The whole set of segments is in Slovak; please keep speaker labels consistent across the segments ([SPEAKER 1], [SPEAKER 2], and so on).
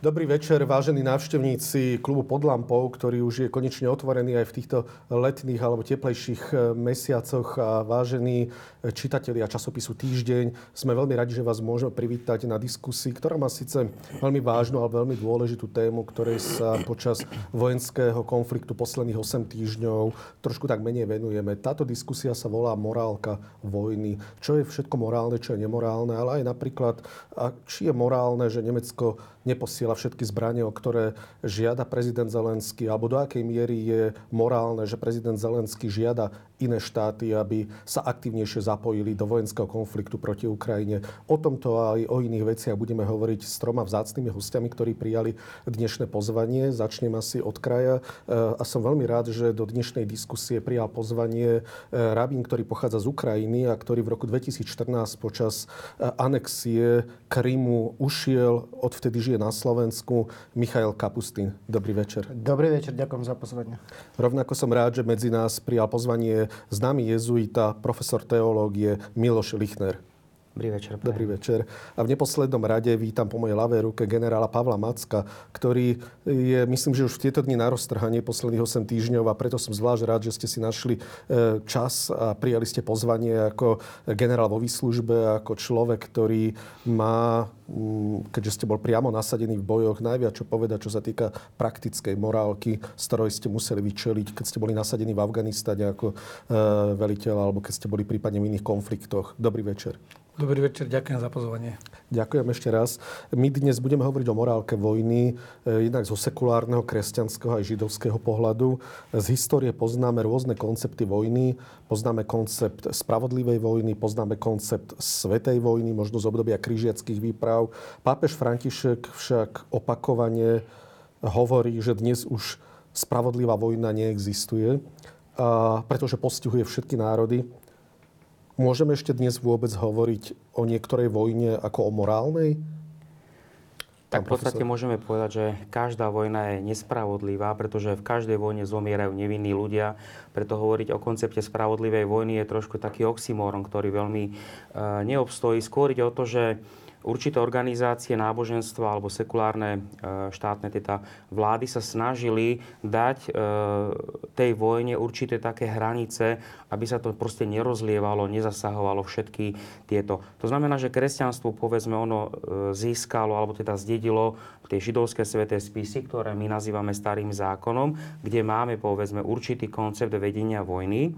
[SPEAKER 1] Dobrý večer, vážení návštevníci klubu pod lampou, ktorý už je konečne otvorený aj v týchto letných alebo teplejších eh, mesiacoch. A vážení čitatelia časopisu Týždeň, sme veľmi radi, že vás môžeme privítať na diskusii, ktorá má síce veľmi vážnu, ale veľmi dôležitú tému, ktorej sa počas vojenského konfliktu posledných 8 týždňov trošku tak menej venujeme. Táto diskusia sa volá morálka vojny. Čo je všetko morálne, čo je nemorálne, ale aj napríklad, či je morálne, že Nemecko neposiela všetky zbranie, o ktoré žiada prezident Zelenský, alebo do akej miery je morálne, že prezident Zelenský žiada iné štáty, aby sa aktívnejšie zapojili do vojenského konfliktu proti Ukrajine. O tomto a aj o iných veciach budeme hovoriť s troma vzácnými hostiami, ktorí prijali dnešné pozvanie. Začnem asi od kraja e, a som veľmi rád, že do dnešnej diskusie prijal pozvanie e, rabín, ktorý pochádza z Ukrajiny a ktorý v roku 2014 počas e, anexie Krymu ušiel, odvtedy žije na Slovensku, Michail Kapustin. Dobrý večer.
[SPEAKER 2] Dobrý večer, ďakujem za pozvanie.
[SPEAKER 1] Rovnako som rád, že medzi nás prijal pozvanie známy jezuita, profesor teológie Miloš Lichner.
[SPEAKER 3] Dobrý večer.
[SPEAKER 1] Prajem. Dobrý večer. A v neposlednom rade vítam po mojej ľavej ruke generála Pavla Macka, ktorý je, myslím, že už v tieto dni na roztrhanie posledných 8 týždňov a preto som zvlášť rád, že ste si našli e, čas a prijali ste pozvanie ako generál vo výslužbe, ako človek, ktorý má mm, keďže ste bol priamo nasadený v bojoch, najviac čo povedať, čo sa týka praktickej morálky, z ktorej ste museli vyčeliť, keď ste boli nasadení v Afganistane ako e, veliteľ, alebo keď ste boli prípadne v iných konfliktoch. Dobrý večer.
[SPEAKER 2] Dobrý večer, ďakujem za pozvanie.
[SPEAKER 1] Ďakujem ešte raz. My dnes budeme hovoriť o morálke vojny, eh, jednak zo sekulárneho, kresťanského aj židovského pohľadu. Z histórie poznáme rôzne koncepty vojny, poznáme koncept spravodlivej vojny, poznáme koncept svetej vojny, možno z obdobia križiackých výprav. Pápež František však opakovane hovorí, že dnes už spravodlivá vojna neexistuje, pretože postihuje všetky národy Môžeme ešte dnes vôbec hovoriť o niektorej vojne ako o morálnej?
[SPEAKER 3] Tak v podstate môžeme povedať, že každá vojna je nespravodlivá, pretože v každej vojne zomierajú nevinní ľudia. Preto hovoriť o koncepte spravodlivej vojny je trošku taký oxymoron, ktorý veľmi e, neobstojí. Skôr ide o to, že určité organizácie náboženstva alebo sekulárne e, štátne teda vlády sa snažili dať e, tej vojne určité také hranice, aby sa to proste nerozlievalo, nezasahovalo všetky tieto. To znamená, že kresťanstvo, povedzme, ono e, získalo alebo teda zdedilo tie židovské sveté spisy, ktoré my nazývame starým zákonom, kde máme, povedzme, určitý koncept vedenia vojny.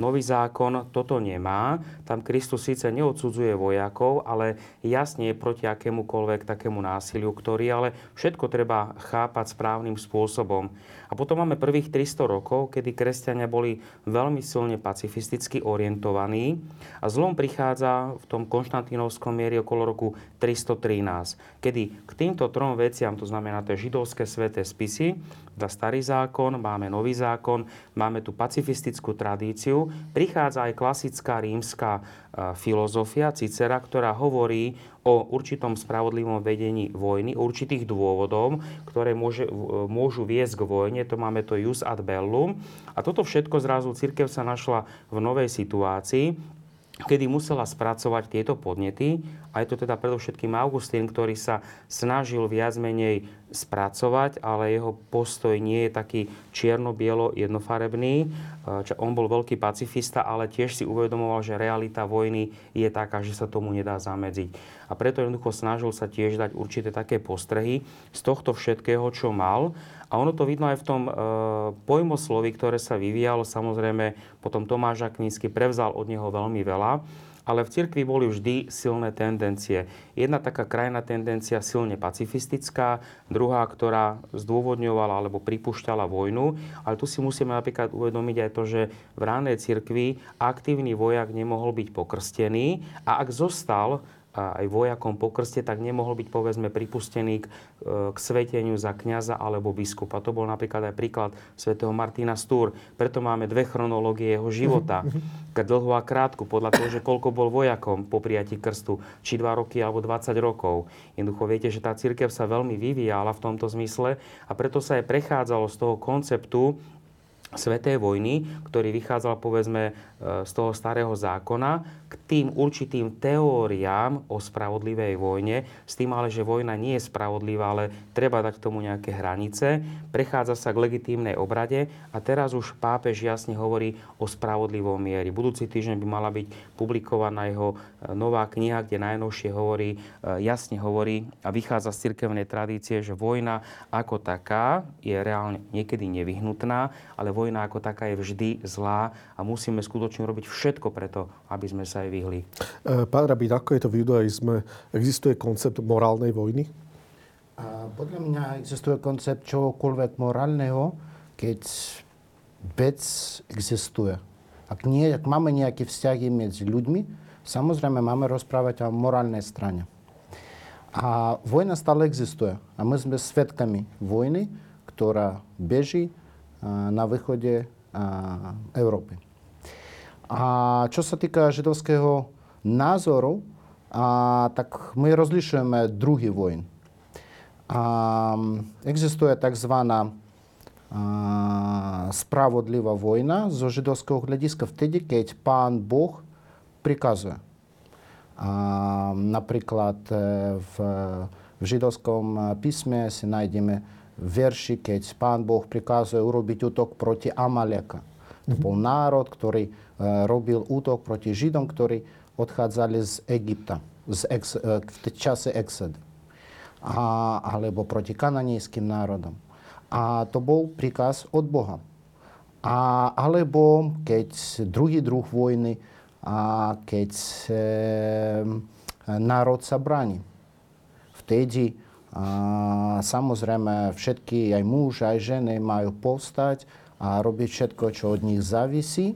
[SPEAKER 3] Nový zákon toto nemá. Tam Kristus síce neodsudzuje vojakov, ale jasne je proti akémukoľvek takému násiliu, ktorý ale všetko treba chápať správnym spôsobom. A potom máme prvých 300 rokov, kedy kresťania boli veľmi silne pacifisticky orientovaní a zlom prichádza v tom konštantínovskom miery okolo roku 313, kedy k týmto trom veciam, to znamená tie židovské sveté spisy, za starý zákon, máme nový zákon, máme tu pacifistickú tradíciu, prichádza aj klasická rímska e, filozofia Cicera, ktorá hovorí o určitom spravodlivom vedení vojny, určitých dôvodom, ktoré môže, môžu viesť k vojne. To máme to jus ad bellum. A toto všetko zrazu církev sa našla v novej situácii, kedy musela spracovať tieto podnety. A je to teda predovšetkým Augustín, ktorý sa snažil viac menej spracovať, ale jeho postoj nie je taký čierno-bielo jednofarebný. E, on bol veľký pacifista, ale tiež si uvedomoval, že realita vojny je taká, že sa tomu nedá zamedziť. A preto jednoducho snažil sa tiež dať určité také postrehy z tohto všetkého, čo mal. A ono to vidno aj v tom e, pojmoslovi, ktoré sa vyvíjalo. Samozrejme, potom Tomáš Akvinsky prevzal od neho veľmi veľa ale v cirkvi boli vždy silné tendencie. Jedna taká krajná tendencia silne pacifistická, druhá, ktorá zdôvodňovala alebo pripúšťala vojnu. Ale tu si musíme napríklad uvedomiť aj to, že v ránej cirkvi aktívny vojak nemohol byť pokrstený a ak zostal aj vojakom po krste, tak nemohol byť povedzme pripustený k, e, k sveteniu za kňaza alebo biskupa. To bol napríklad aj príklad svätého Martina Stúr. Preto máme dve chronológie jeho života. Dlhú a krátku, podľa toho, že koľko bol vojakom po prijatí krstu, či 2 roky alebo 20 rokov. Jednoducho viete, že tá církev sa veľmi vyvíjala v tomto zmysle a preto sa aj prechádzalo z toho konceptu Svetej vojny, ktorý vychádzal povedzme e, z toho starého zákona, k tým určitým teóriám o spravodlivej vojne, s tým ale, že vojna nie je spravodlivá, ale treba dať tomu nejaké hranice. Prechádza sa k legitímnej obrade a teraz už pápež jasne hovorí o spravodlivom miery. Budúci týždeň by mala byť publikovaná jeho e, nová kniha, kde najnovšie hovorí, e, jasne hovorí a vychádza z cirkevnej tradície, že vojna ako taká je reálne niekedy nevyhnutná, ale vojna ako taká je vždy zlá a musíme skutočne robiť všetko preto, aby sme sa aj vyhli.
[SPEAKER 1] E, pán Rabín, ako je to v judaizme? Existuje koncept morálnej vojny?
[SPEAKER 2] A podľa mňa existuje koncept čohokoľvek morálneho, keď vec existuje. Ak, nie, ak máme nejaké vzťahy medzi ľuďmi, samozrejme máme rozprávať o morálnej strane. A vojna stále existuje. A my sme svetkami vojny, ktorá beží na východe Európy. A čo sa týka židovského názoru, a, tak my rozlišujeme druhý vojn. A, existuje tzv. spravodlivá vojna zo židovského hľadiska vtedy, keď pán Boh prikazuje. A, napríklad v, v židovskom písme si nájdeme verši, keď pán Boh prikazuje urobiť útok proti Amaleka. To bol národ, ktorý E, robil útok proti Židom, ktorí odchádzali z Egypta z ex, e, v čase exody. A, alebo proti kananejským národom. A to bol príkaz od Boha. A, alebo keď druhý druh vojny, a keď e, národ sa bráni. Vtedy a, samozrejme všetky, aj muž, aj ženy majú povstať a robiť všetko, čo od nich závisí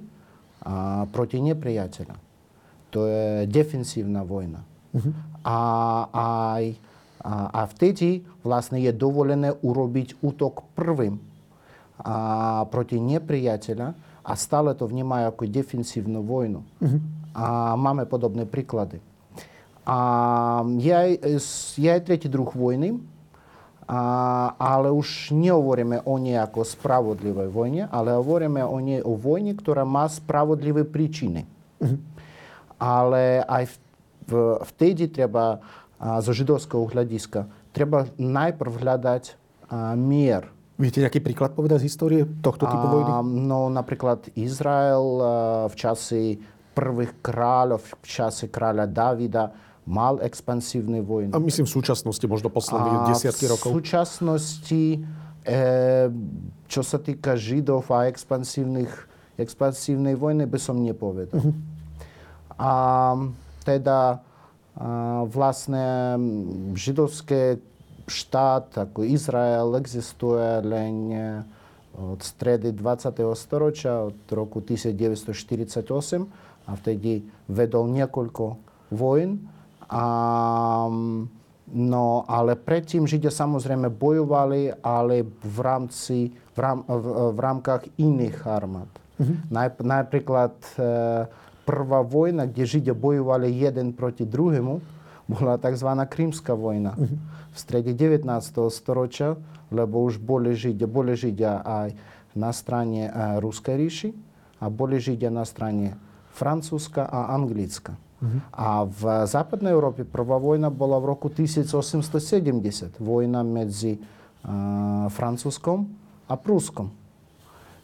[SPEAKER 2] a, proti nepriateľa. To je defensívna vojna. Uh-huh. A, aj, a, a vtedy vlastne je dovolené urobiť útok prvým a, proti nepriateľa a stále to vnímajú ako defensívnu vojnu. Uh-huh. A máme podobné príklady. A je aj, je aj tretí druh vojny, a, ale už nehovoríme o nej ako spravodlivej vojne, ale hovoríme o nej o vojne, ktorá má spravodlivé príčiny. Mm-hmm. Ale aj v, v, vtedy treba a, zo židovského hľadiska treba najprv hľadať a, mier.
[SPEAKER 1] Viete nejaký príklad povedať z histórie tohto typu vojny? A,
[SPEAKER 2] no napríklad Izrael a, v čase prvých kráľov, v čase kráľa Davida, mal expansívne vojny.
[SPEAKER 1] A myslím v súčasnosti, možno posledných desiatky rokov.
[SPEAKER 2] V súčasnosti, e, čo sa týka Židov a expansívnych, expansívnej vojny, by som nepovedal. Uh-huh. A teda a vlastne židovské štát ako Izrael existuje len e, od stredy 20. storočia, od roku 1948 a vtedy vedol niekoľko vojn. A, no, ale predtým Židia samozrejme bojovali, ale v rámci, v, rám, v, v rámkach iných armád. Mm-hmm. Naj, napríklad e, prvá vojna, kde Židia bojovali jeden proti druhému, bola tzv. Krímska vojna. Mm-hmm. V strede 19. storočia, lebo už boli Židia, boli Židia aj na strane e, Ruskej ríši a boli Židia na strane Francúzska a Anglická. A v západnej Európe prvá vojna bola v roku 1870. Vojna medzi uh, Francúzskom a Prúskom.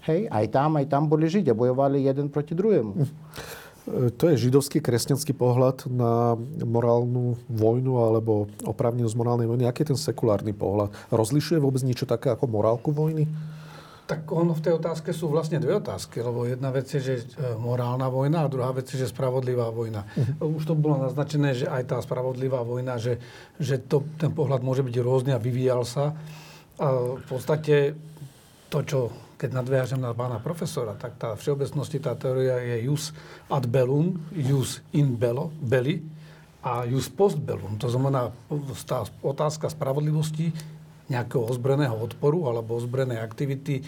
[SPEAKER 2] Hej, aj tam, aj tam boli Židia, bojovali jeden proti druhému.
[SPEAKER 1] Uh-huh. To je židovský kresťanský pohľad na morálnu vojnu alebo oprávnenosť morálnej vojny. Aký je ten sekulárny pohľad? Rozlišuje vôbec niečo také ako morálku vojny?
[SPEAKER 2] Tak ono v tej otázke sú vlastne dve otázky, lebo jedna vec je, že e, morálna vojna a druhá vec je, že spravodlivá vojna. Uh-huh. Už to bolo naznačené, že aj tá spravodlivá vojna, že, že to, ten pohľad môže byť rôzny a vyvíjal sa. A v podstate to, čo keď nadviažem na pána profesora, tak tá všeobecnosti tá teória je jus ad bellum, jus in bello, belli a jus post bellum. To znamená, tá otázka spravodlivosti nejakého ozbrojeného odporu alebo ozbrojenej aktivity, e,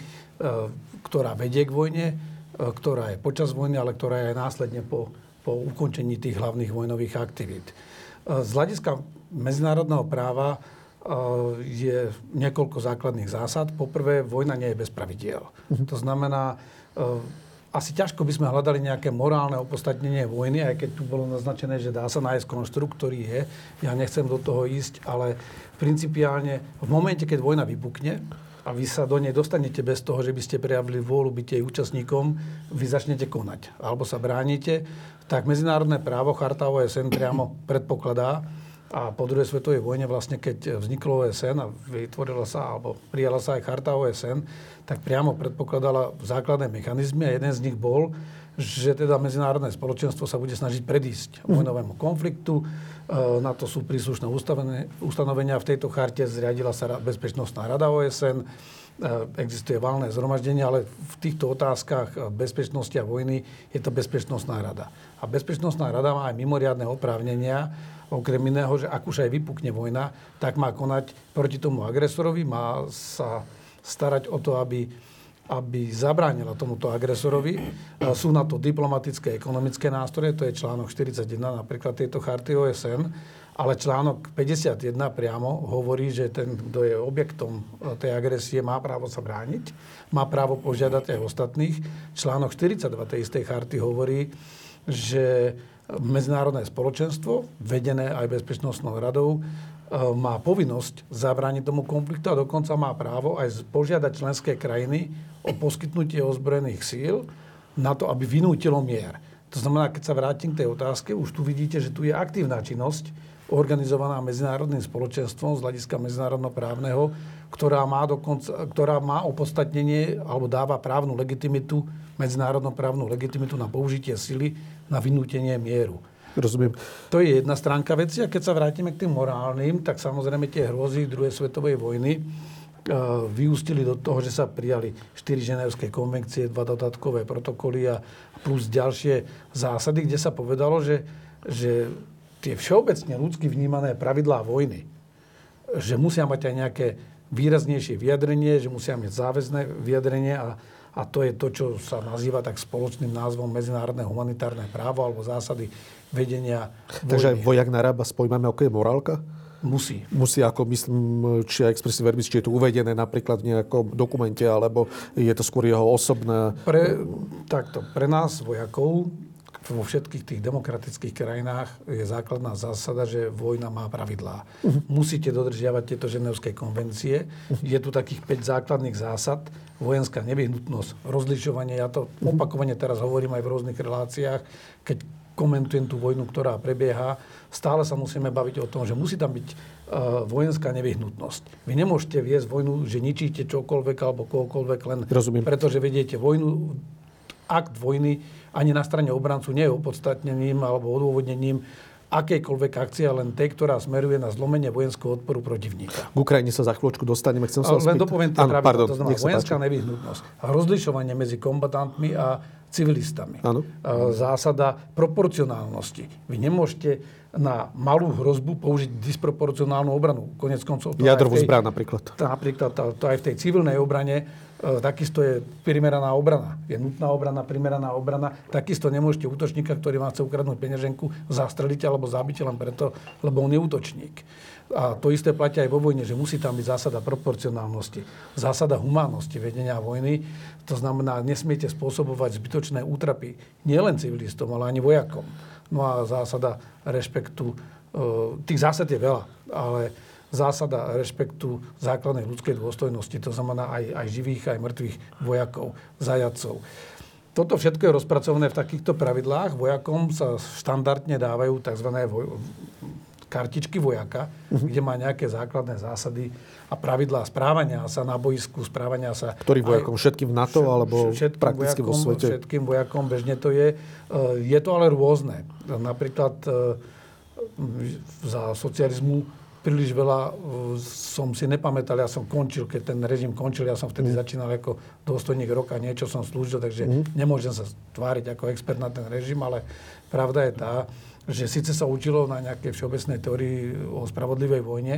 [SPEAKER 2] ktorá vedie k vojne, e, ktorá je počas vojny, ale ktorá je následne po, po ukončení tých hlavných vojnových aktivít. E, z hľadiska medzinárodného práva
[SPEAKER 4] je niekoľko základných zásad. Poprvé, vojna nie je bez pravidiel. Uh-huh. To znamená, asi ťažko by sme hľadali nejaké morálne opodstatnenie vojny, aj keď tu bolo naznačené, že dá sa nájsť konštrukt, ktorý je. Ja nechcem do toho ísť, ale principiálne v momente, keď vojna vypukne a vy sa do nej dostanete bez toho, že by ste prejavili vôľu byť jej účastníkom, vy začnete konať alebo sa bránite, tak medzinárodné právo, charta OSN priamo predpokladá, a po druhej svetovej vojne, vlastne keď vzniklo OSN a vytvorila sa, alebo prijala sa aj charta OSN, tak priamo predpokladala základné mechanizmy a jeden z nich bol, že teda medzinárodné spoločenstvo sa bude snažiť predísť mhm. vojnovému konfliktu. E, na to sú príslušné ustanovenia. V tejto charte zriadila sa Bezpečnostná rada OSN. E, existuje valné zhromaždenie, ale v týchto otázkach bezpečnosti a vojny je to Bezpečnostná rada. A Bezpečnostná rada má aj mimoriadne oprávnenia, okrem iného, že ak už aj vypukne vojna, tak má konať proti tomu agresorovi, má sa starať o to, aby, aby zabránila tomuto agresorovi. Sú na to diplomatické, ekonomické nástroje, to je článok 41 napríklad tejto charty OSN, ale článok 51 priamo hovorí, že ten, kto je objektom tej agresie, má právo sa brániť, má právo požiadať aj ostatných. Článok 42 tej istej charty hovorí, že medzinárodné spoločenstvo, vedené aj Bezpečnostnou radou, E, má povinnosť zabrániť tomu konfliktu a dokonca má právo aj požiadať členské krajiny o poskytnutie ozbrojených síl na to, aby vynútilo mier. To znamená, keď sa vrátim k tej otázke, už tu vidíte, že tu je aktívna činnosť organizovaná medzinárodným spoločenstvom z hľadiska medzinárodnoprávneho, ktorá má, dokonca, ktorá má opodstatnenie alebo dáva právnu legitimitu, medzinárodnoprávnu legitimitu na použitie sily na vynútenie mieru.
[SPEAKER 1] Rozumiem.
[SPEAKER 4] To je jedna stránka veci. A keď sa vrátime k tým morálnym, tak samozrejme tie hrozy druhej svetovej vojny uh, vyústili do toho, že sa prijali štyri ženevské konvenkcie, dva dodatkové protokoly a plus ďalšie zásady, kde sa povedalo, že, že tie všeobecne ľudsky vnímané pravidlá vojny, že musia mať aj nejaké výraznejšie vyjadrenie, že musia mať záväzné vyjadrenie a, a to je to, čo sa nazýva tak spoločným názvom medzinárodné humanitárne právo alebo zásady vedenia
[SPEAKER 1] vojny. Takže aj vojak narába s pojmami, ako je morálka?
[SPEAKER 4] Musí.
[SPEAKER 1] Musí, ako myslím, či aj expresívne verbis, či je to uvedené napríklad v nejakom dokumente, alebo je to skôr jeho osobné...
[SPEAKER 4] Pre, takto, pre nás vojakov vo všetkých tých demokratických krajinách je základná zásada, že vojna má pravidlá. Uh-huh. Musíte dodržiavať tieto ženevské konvencie. Uh-huh. Je tu takých 5 základných zásad. Vojenská nevyhnutnosť, rozlišovanie, ja to uh-huh. opakovane teraz hovorím aj v rôznych reláciách, keď komentujem tú vojnu, ktorá prebieha, stále sa musíme baviť o tom, že musí tam byť uh, vojenská nevyhnutnosť. Vy nemôžete viesť vojnu, že ničíte čokoľvek alebo kohokoľvek len
[SPEAKER 1] Rozumiem.
[SPEAKER 4] pretože vediete vojnu. Akt vojny ani na strane obrancu nie je opodstatnením alebo odôvodnením akejkoľvek akcia, len tej, ktorá smeruje na zlomenie vojenského odporu protivníka.
[SPEAKER 1] K Ukrajine sa za chvíľočku dostaneme. Chcem
[SPEAKER 4] sa len dopoviem tie pravidla, to znamená vojenská nevyhnutnosť. A rozlišovanie medzi kombatantmi a civilistami.
[SPEAKER 1] Ano.
[SPEAKER 4] Zásada proporcionálnosti. Vy nemôžete na malú hrozbu použiť disproporcionálnu obranu. Konec koncov...
[SPEAKER 1] Jadrovú zbraň napríklad.
[SPEAKER 4] Napríklad to, to aj v tej civilnej obrane e, takisto je primeraná obrana. Je nutná obrana, primeraná obrana. Takisto nemôžete útočníka, ktorý vám chce ukradnúť peňaženku, zastreliť alebo zabiť len preto, lebo on je útočník. A to isté platí aj vo vojne, že musí tam byť zásada proporcionálnosti, zásada humánnosti vedenia vojny. To znamená, nesmiete spôsobovať zbytočné útrapy nielen civilistom, ale ani vojakom. No a zásada rešpektu, e, tých zásad je veľa, ale zásada rešpektu základnej ľudskej dôstojnosti, to znamená aj, aj živých, aj mŕtvych vojakov, zajacov. Toto všetko je rozpracované v takýchto pravidlách. Vojakom sa štandardne dávajú tzv kartičky vojaka, uh-huh. kde má nejaké základné zásady a pravidlá správania sa na boisku, správania sa...
[SPEAKER 1] Ktorým vojakom? Všetkým v NATO alebo všetkým prakticky vojakom, vo svete?
[SPEAKER 4] Všetkým vojakom, bežne to je. E, je to ale rôzne. Napríklad e, za socializmu príliš veľa e, som si nepamätal, ja som končil, keď ten režim končil, ja som vtedy mm. začínal ako dôstojník roka, niečo som slúžil, takže mm. nemôžem sa tváriť ako expert na ten režim, ale pravda je tá, že síce sa učilo na nejakej všeobecnej teórii o spravodlivej vojne,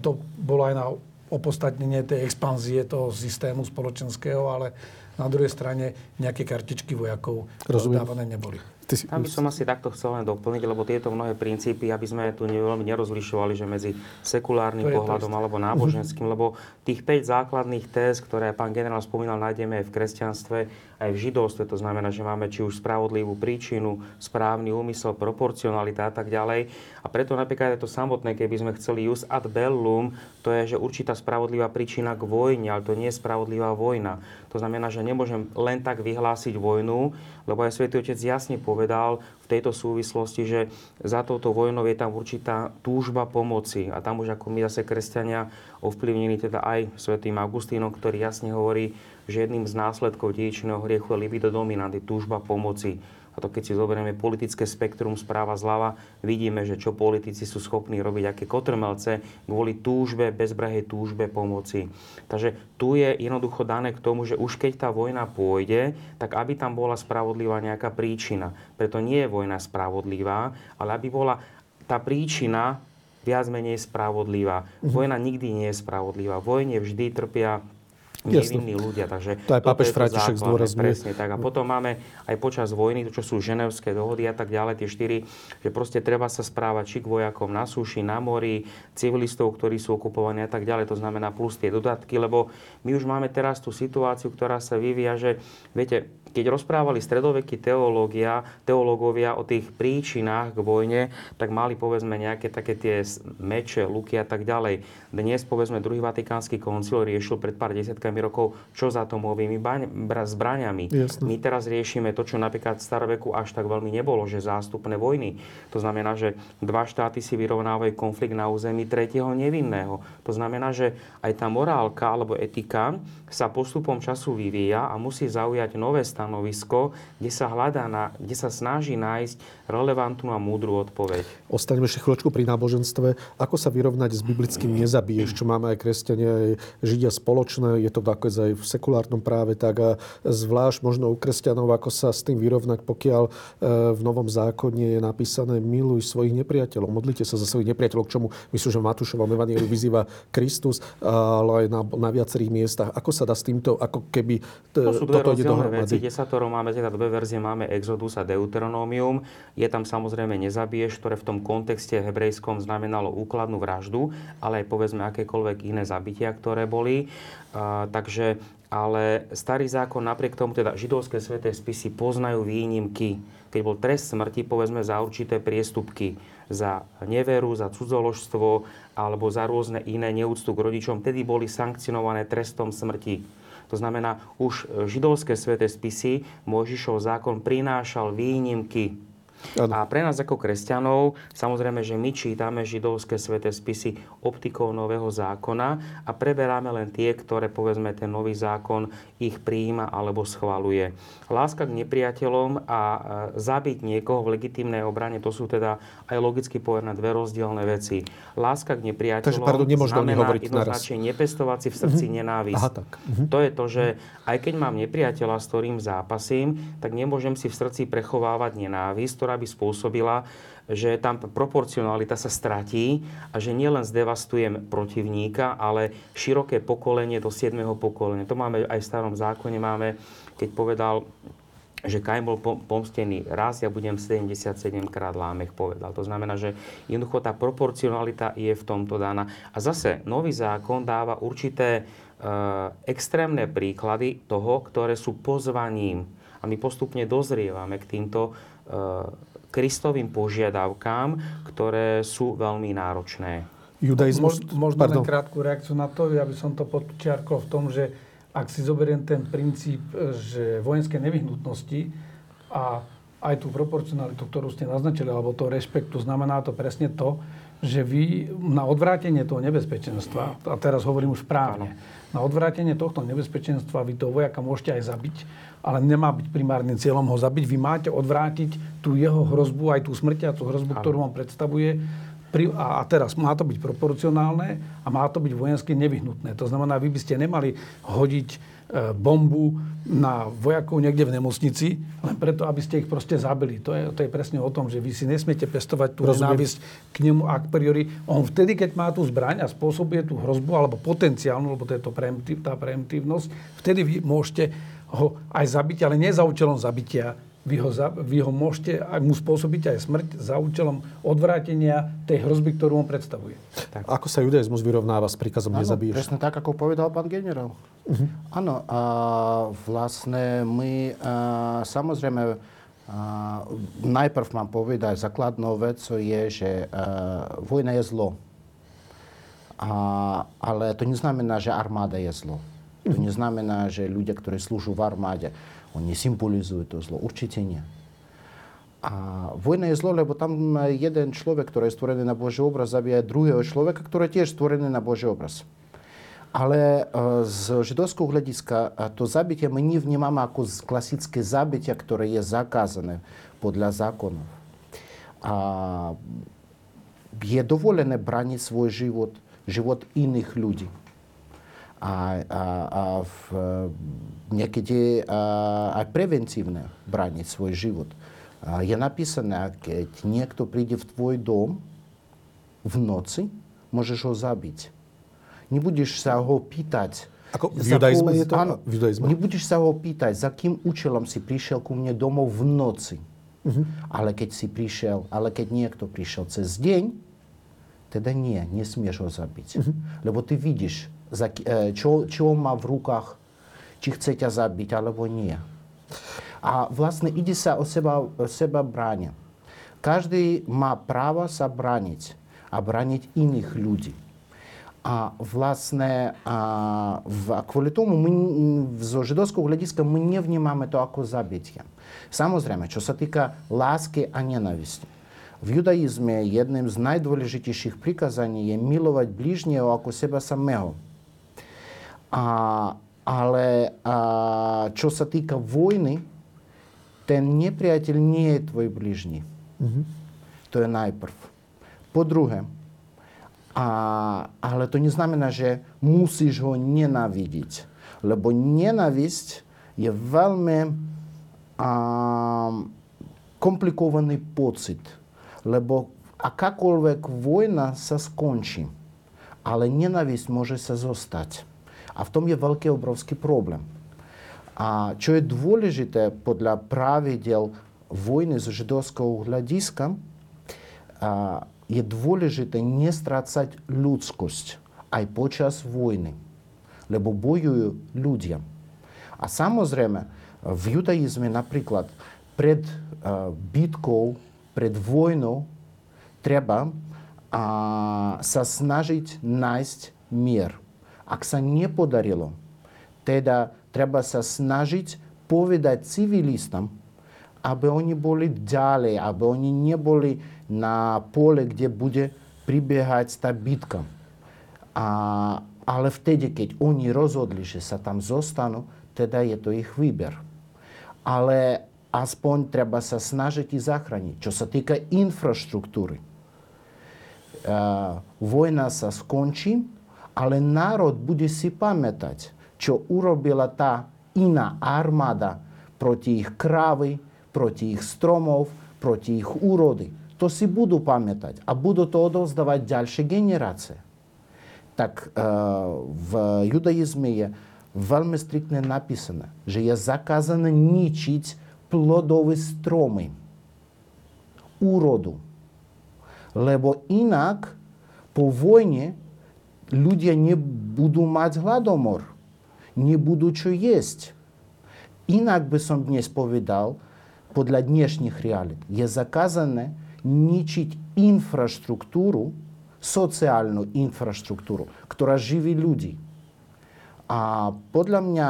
[SPEAKER 4] to bolo aj na opodstatnenie tej expanzie toho systému spoločenského, ale na druhej strane nejaké kartičky vojakov Rozumiem. dávané neboli.
[SPEAKER 3] Ty si... Tam by som asi takto chcel len doplniť, lebo tieto mnohé princípy, aby sme tu veľmi nerozlišovali, že medzi sekulárnym pohľadom alebo náboženským, lebo tých 5 základných téz, ktoré pán generál spomínal, nájdeme v kresťanstve, aj v židovstve. To znamená, že máme či už spravodlivú príčinu, správny úmysel, proporcionalita a tak ďalej. A preto napríklad je to samotné, keby sme chceli jus ad bellum, to je, že určitá spravodlivá príčina k vojne, ale to nie je spravodlivá vojna. To znamená, že nemôžem len tak vyhlásiť vojnu, lebo aj Svetý Otec jasne povedal v tejto súvislosti, že za touto vojnou je tam určitá túžba pomoci. A tam už ako my zase kresťania ovplyvnení teda aj Svetým Augustínom, ktorý jasne hovorí, že jedným z následkov dedičného hriechu je libido dominanty, túžba pomoci. A to keď si zoberieme politické spektrum správa zľava, vidíme, že čo politici sú schopní robiť, aké kotrmelce kvôli túžbe, bezbrehej túžbe pomoci. Takže tu je jednoducho dané k tomu, že už keď tá vojna pôjde, tak aby tam bola spravodlivá nejaká príčina. Preto nie je vojna spravodlivá, ale aby bola tá príčina viac menej spravodlivá. Mhm. Vojna nikdy nie je spravodlivá. Vojne vždy trpia nevinní ľudia. Takže
[SPEAKER 1] to aj pápež František zdôrazňuje.
[SPEAKER 3] Presne tak. A potom máme aj počas vojny, to čo sú ženevské dohody a tak ďalej, tie štyri, že proste treba sa správať či k vojakom na súši, na mori, civilistov, ktorí sú okupovaní a tak ďalej. To znamená plus tie dodatky, lebo my už máme teraz tú situáciu, ktorá sa vyvíja, že viete, keď rozprávali stredovekí teológia, teológovia o tých príčinách k vojne, tak mali povedzme nejaké také tie meče, luky a tak ďalej. Dnes povedzme druhý vatikánsky koncil riešil pred pár desiatkami rokov, čo s atomovými zbraniami. Jasne. My teraz riešime to, čo napríklad v staroveku až tak veľmi nebolo, že zástupné vojny. To znamená, že dva štáty si vyrovnávajú konflikt na území tretieho nevinného. To znamená, že aj tá morálka alebo etika sa postupom času vyvíja a musí zaujať nové stanovisko stanovisko, kde sa hľadá, na, kde sa snaží nájsť relevantnú a múdru odpoveď.
[SPEAKER 1] Ostaňme ešte chvíľočku pri náboženstve. Ako sa vyrovnať s biblickým nezabiješ, čo máme aj kresťania, aj židia spoločné, je to ako aj v sekulárnom práve, tak a zvlášť možno u kresťanov, ako sa s tým vyrovnať, pokiaľ e, v Novom zákone je napísané miluj svojich nepriateľov, modlite sa za svojich nepriateľov, k čomu myslím, že v Matúšovom evaníliu vyzýva Kristus, ale aj na, na viacerých miestach. Ako sa dá s týmto, ako keby
[SPEAKER 3] to sú toto ide dohromady? Veci, máme, teda dve verzie, máme Exodus a Deuteronomium. Je tam samozrejme nezabiješ, ktoré v tom kontexte hebrejskom znamenalo úkladnú vraždu, ale aj povedzme akékoľvek iné zabitia, ktoré boli. Takže ale starý zákon napriek tomu, teda židovské sveté spisy poznajú výnimky. Keď bol trest smrti, povedzme, za určité priestupky, za neveru, za cudzoložstvo alebo za rôzne iné neúctu k rodičom, tedy boli sankcionované trestom smrti. To znamená, už židovské sveté spisy Mojžišov zákon prinášal výnimky Ano. A pre nás ako kresťanov, samozrejme, že my čítame židovské sveté spisy optikou nového zákona a preberáme len tie, ktoré povedzme ten nový zákon ich príjima alebo schvaluje. Láska k nepriateľom a zabiť niekoho v legitimnej obrane, to sú teda aj logicky povedané dve rozdielne veci. Láska k nepriateľom Takže, pardon, znamená jednoznačne nepestovať si v srdci mm-hmm. nenávisť. Aha, tak. Mm-hmm. To je to, že aj keď mám nepriateľa, s ktorým zápasím, tak nemôžem si v srdci prechovávať nenávisť, ktorá ktorá by spôsobila, že tam proporcionalita sa stratí a že nielen zdevastujem protivníka, ale široké pokolenie do 7. pokolenia. To máme aj v starom zákone, máme, keď povedal že Kain bol pomstený raz, ja budem 77 krát lámech povedal. To znamená, že jednoducho tá proporcionalita je v tomto daná. A zase nový zákon dáva určité e, extrémne príklady toho, ktoré sú pozvaním. A my postupne dozrievame k týmto kristovým požiadavkám, ktoré sú veľmi náročné.
[SPEAKER 4] Judaizmus... Možno len krátku reakciu na to. Ja by som to podčiarkol v tom, že ak si zoberiem ten princíp, že vojenské nevyhnutnosti a aj tú proporcionalitu, ktorú ste naznačili, alebo to rešpektu, znamená to presne to, že vy na odvrátenie toho nebezpečenstva, a teraz hovorím už právne, na odvrátenie tohto nebezpečenstva vy toho vojaka môžete aj zabiť, ale nemá byť primárnym cieľom ho zabiť. Vy máte odvrátiť tú jeho hrozbu, aj tú smrtiacu hrozbu, ktorú vám predstavuje. A teraz má to byť proporcionálne a má to byť vojensky nevyhnutné. To znamená, vy by ste nemali hodiť bombu na vojakov niekde v nemocnici, len preto, aby ste ich proste zabili. To je, to je presne o tom, že vy si nesmiete pestovať tú nenávisť k nemu a priori. On vtedy, keď má tú zbraň a spôsobuje tú hrozbu, alebo potenciálnu, lebo to je to preemptív, tá preemptívnosť, vtedy vy môžete ho aj zabiť, ale nie za účelom zabitia, vy ho, za, vy ho môžete, ak mu spôsobíte aj smrť za účelom odvrátenia tej hrozby, ktorú on predstavuje.
[SPEAKER 1] Tak. Ako sa judaizmus vyrovnáva s príkazom ano, nezabíješ?
[SPEAKER 2] Presne tak, ako povedal pán generál. Uh-huh. Áno, a vlastne my, a, samozrejme, a, najprv mám povedať, základnou vecou je, že a, vojna je zlo. A, ale to neznamená, že armáda je zlo. To neznamená, že ľudia, ktorí slúžu v armáde, oni symbolizujú to zlo. Určite nie. A vojna je zlo, lebo tam jeden človek, ktorý je stvorený na Boží obraz, zabíja druhého človeka, ktorý je tiež stvorený na Boží obraz. Ale z židovského hľadiska to zabitie my nevnímame ako klasické zabitie, ktoré je zakázané podľa zákonov. A je dovolené braniť svoj život, život iných ľudí a, a, a v, niekedy a, aj preventívne brániť svoj život. A je napísané, keď niekto príde v tvoj dom v noci, môžeš ho zabiť. Nebudeš sa ho pýtať,
[SPEAKER 1] ako v judaizme je to?
[SPEAKER 2] Áno, v judaizme. Nebudeš sa ho pýtať, za kým účelom si prišiel ku mne domov v noci. Uh-huh. Ale keď si prišiel, ale keď niekto prišiel cez deň, teda nie, nesmieš ho zabiť. Uh-huh. Lebo ty vidíš, čo, čo má v rukách, či chce ťa zabiť alebo nie. A vlastne ide sa o seba, o seba bráňa. Každý má právo sa brániť a brániť iných ľudí. A vlastne a, v, kvôli tomu my zo židovského hľadiska my nevnímame to ako zabitie. Samozrejme, čo sa týka lásky a nenavisti. V judaizme jedným z najdôležitejších prikazaní je milovať bližnjeho ako seba samého. A, ale a, čo sa týka vojny, ten nepriateľ nie je tvoj bližní. Mm-hmm. To je najprv. Po druhé, a, ale to neznamená, že musíš ho nenávidieť. Lebo nenávisť je veľmi a, komplikovaný pocit. Lebo akákoľvek vojna sa skončí, ale nenávisť môže sa zostať. A v tom je veľký obrovský problém. A čo je dôležité podľa pravidel vojny z židovského hľadiska, a je dôležité nestrácať ľudskosť aj počas vojny, lebo bojujú ľudia. A samozrejme, v judaizme napríklad pred uh, bitkou, pred vojnou treba uh, sa snažiť nájsť mier. Ak sa nepodarilo, teda treba sa snažiť povedať civilistom, aby oni boli ďalej, aby oni neboli na pole, kde bude pribiehať tá bitka. A, ale vtedy, keď oni rozhodli, že sa tam zostanú, teda je to ich výber. Ale aspoň treba sa snažiť i zachrániť. Čo sa týka infraštruktúry, uh, vojna sa skončí, ale národ bude si pamätať, čo urobila tá iná armáda proti ich krávy, proti ich stromov, proti ich úrody. To si budú pamätať a budú to odovzdávať ďalšie generácie. Tak e, v judaizme je veľmi striktne napísané, že je zakázané ničiť plodové stromy, úrodu. Lebo inak po vojne ľudia nebudú mať hladomor, nebudú čo jesť. Inak by som dnes povedal, podľa dnešných realít, je zakázané ničiť infraštruktúru, sociálnu infraštruktúru, ktorá živí ľudí. A podľa mňa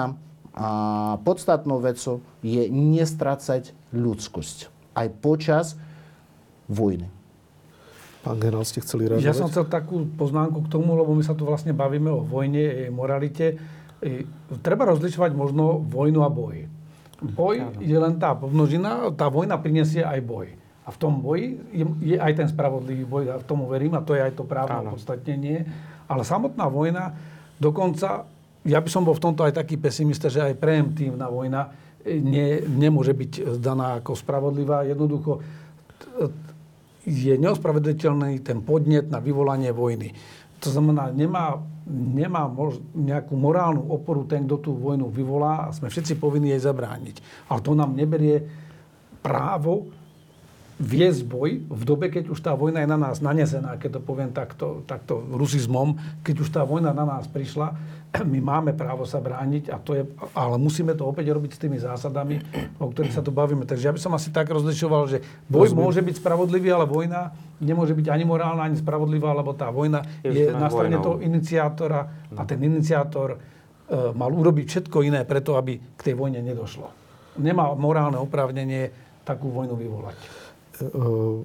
[SPEAKER 2] a podstatnou vecou je nestrácať ľudskosť aj počas vojny.
[SPEAKER 1] Pán generál, ste chceli reagovať?
[SPEAKER 4] Ja som chcel takú poznámku k tomu, lebo my sa tu vlastne bavíme o vojne, moralite. Treba rozlišovať možno vojnu a boj. Boj je len tá množina, tá vojna prinesie aj boj. A v tom boji je, je aj ten spravodlivý boj, ja tomu verím, a to je aj to právne podstatnenie. Ale samotná vojna, dokonca, ja by som bol v tomto aj taký pesimista, že aj preemptívna vojna e, nie, nemôže byť daná ako spravodlivá. Jednoducho, je neospravedliteľný ten podnet na vyvolanie vojny. To znamená, nemá, nemá mož, nejakú morálnu oporu ten, kto tú vojnu vyvolá a sme všetci povinni jej zabrániť. Ale to nám neberie právo viesť boj v dobe, keď už tá vojna je na nás nanesená, keď to poviem takto, takto rusizmom, keď už tá vojna na nás prišla, my máme právo sa brániť, a to je, ale musíme to opäť robiť s tými zásadami, o ktorých sa tu bavíme. Takže ja by som asi tak rozlišoval, že boj Rozumiem. môže byť spravodlivý, ale vojna nemôže byť ani morálna, ani spravodlivá, lebo tá vojna je, je na strane toho iniciátora a ten iniciátor e, mal urobiť všetko iné preto, aby k tej vojne nedošlo. Nemá morálne oprávnenie takú vojnu vyvolať.
[SPEAKER 1] uh,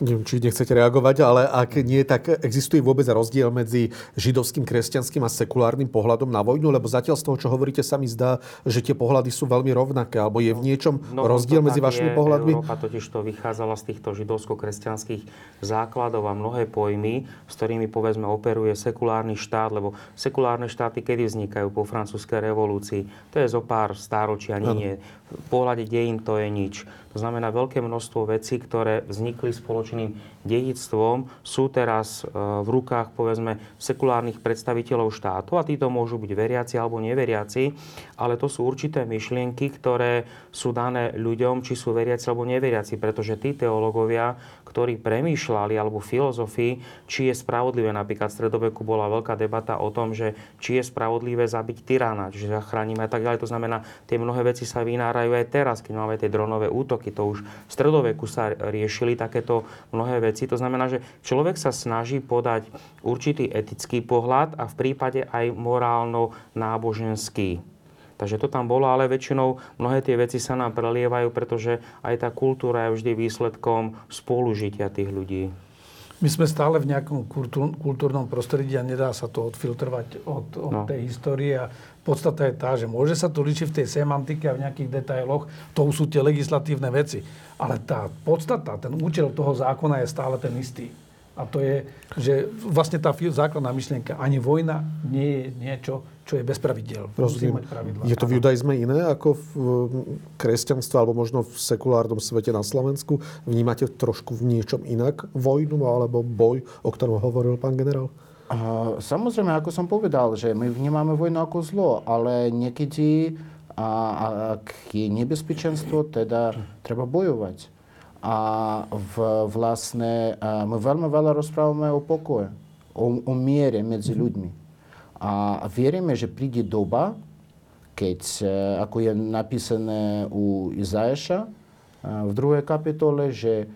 [SPEAKER 1] neviem, či nechcete reagovať, ale ak nie, tak existuje vôbec rozdiel medzi židovským, kresťanským a sekulárnym pohľadom na vojnu? Lebo zatiaľ z toho, čo hovoríte, sa mi zdá, že tie pohľady sú veľmi rovnaké. Alebo je v niečom no, rozdiel medzi vašimi je, pohľadmi?
[SPEAKER 3] Európa totiž to vychádzala z týchto židovsko-kresťanských základov a mnohé pojmy, s ktorými povedzme operuje sekulárny štát, lebo sekulárne štáty kedy vznikajú po francúzskej revolúcii? To je zo pár stáročí, ani nie. V pohľade dejín to je nič. Znamená veľké množstvo vecí, ktoré vznikli spoločným dedictvom, sú teraz e, v rukách, povedzme, sekulárnych predstaviteľov štátu. A títo môžu byť veriaci alebo neveriaci, ale to sú určité myšlienky, ktoré sú dané ľuďom, či sú veriaci alebo neveriaci, pretože tí teológovia, ktorí premýšľali, alebo filozofii, či je spravodlivé, napríklad v stredoveku bola veľká debata o tom, že či je spravodlivé zabiť tyrana, čiže zachránime a tak ďalej. To znamená, tie mnohé veci sa vynárajú aj teraz, keď máme tie dronové útoky. To už v stredoveku sa riešili takéto mnohé veci. To znamená, že človek sa snaží podať určitý etický pohľad a v prípade aj morálno-náboženský. Takže to tam bolo, ale väčšinou mnohé tie veci sa nám prelievajú, pretože aj tá kultúra je vždy výsledkom spolužitia tých ľudí.
[SPEAKER 4] My sme stále v nejakom kultúrnom prostredí a nedá sa to odfiltrovať od, od no. tej histórie. A podstata je tá, že môže sa to líčiť v tej semantike a v nejakých detailoch, to sú tie legislatívne veci. Ale tá podstata, ten účel toho zákona je stále ten istý. A to je, že vlastne tá základná myšlienka, ani vojna nie je niečo, čo je bez pravidel.
[SPEAKER 1] Rozumiem. Je to v judaizme iné ako v kresťanstve alebo možno v sekulárnom svete na Slovensku? Vnímate trošku v niečom inak vojnu alebo boj, o ktorom hovoril pán generál?
[SPEAKER 2] Uh, samozrejme, ako som povedal, že my vnímame vojnu ako zlo, ale niekedy, a, ak je nebezpečenstvo, teda treba bojovať. A v, vlastne my veľmi veľa rozprávame o pokoje, o, o miere medzi ľuďmi. A veríme, že príde doba, keď, e, ako je napísané u Izajaša e, v druhej kapitole, že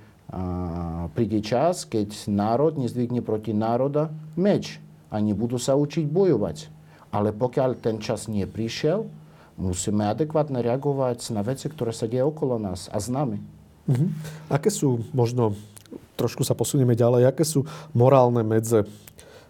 [SPEAKER 2] príde čas, keď národ nezdvihne proti národa meč a nebudú sa učiť bojovať. Ale pokiaľ ten čas nie prišiel, musíme adekvátne reagovať na veci, ktoré sa deje okolo nás a s nami.
[SPEAKER 1] Uh-huh. Aké sú, možno trošku sa posunieme ďalej, aké sú morálne medze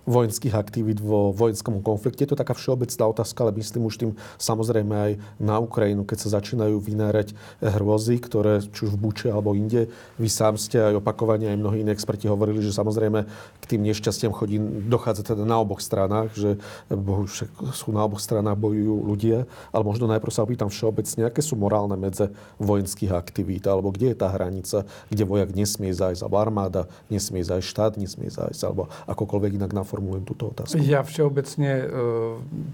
[SPEAKER 1] vojenských aktivít vo vojenskom konflikte. Je to taká všeobecná otázka, ale myslím už tým samozrejme aj na Ukrajinu, keď sa začínajú vynárať hrôzy, ktoré či už v Buče alebo inde. Vy sám ste aj opakovane, aj mnohí iní experti hovorili, že samozrejme k tým nešťastiam chodí, dochádza teda na oboch stranách, že bohu, sú na oboch stranách bojujú ľudia. Ale možno najprv sa opýtam všeobecne, aké sú morálne medze vojenských aktivít, alebo kde je tá hranica, kde vojak nesmie zájsť, alebo armáda nesmie zájsť, štát nesmie zájsť, alebo akokoľvek inak na naformulujem túto otázku.
[SPEAKER 4] Ja všeobecne e,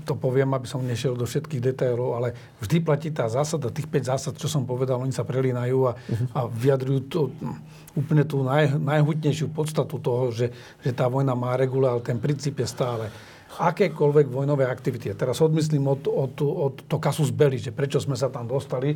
[SPEAKER 4] to poviem, aby som nešiel do všetkých detailov, ale vždy platí tá zásada, tých 5 zásad, čo som povedal, oni sa prelínajú a, uh-huh. a vyjadrujú to, úplne tú naj, najhutnejšiu podstatu toho, že, že tá vojna má regule, ale ten princíp je stále akékoľvek vojnové aktivity. A teraz odmyslím od, od, od to kasus belli, že prečo sme sa tam dostali,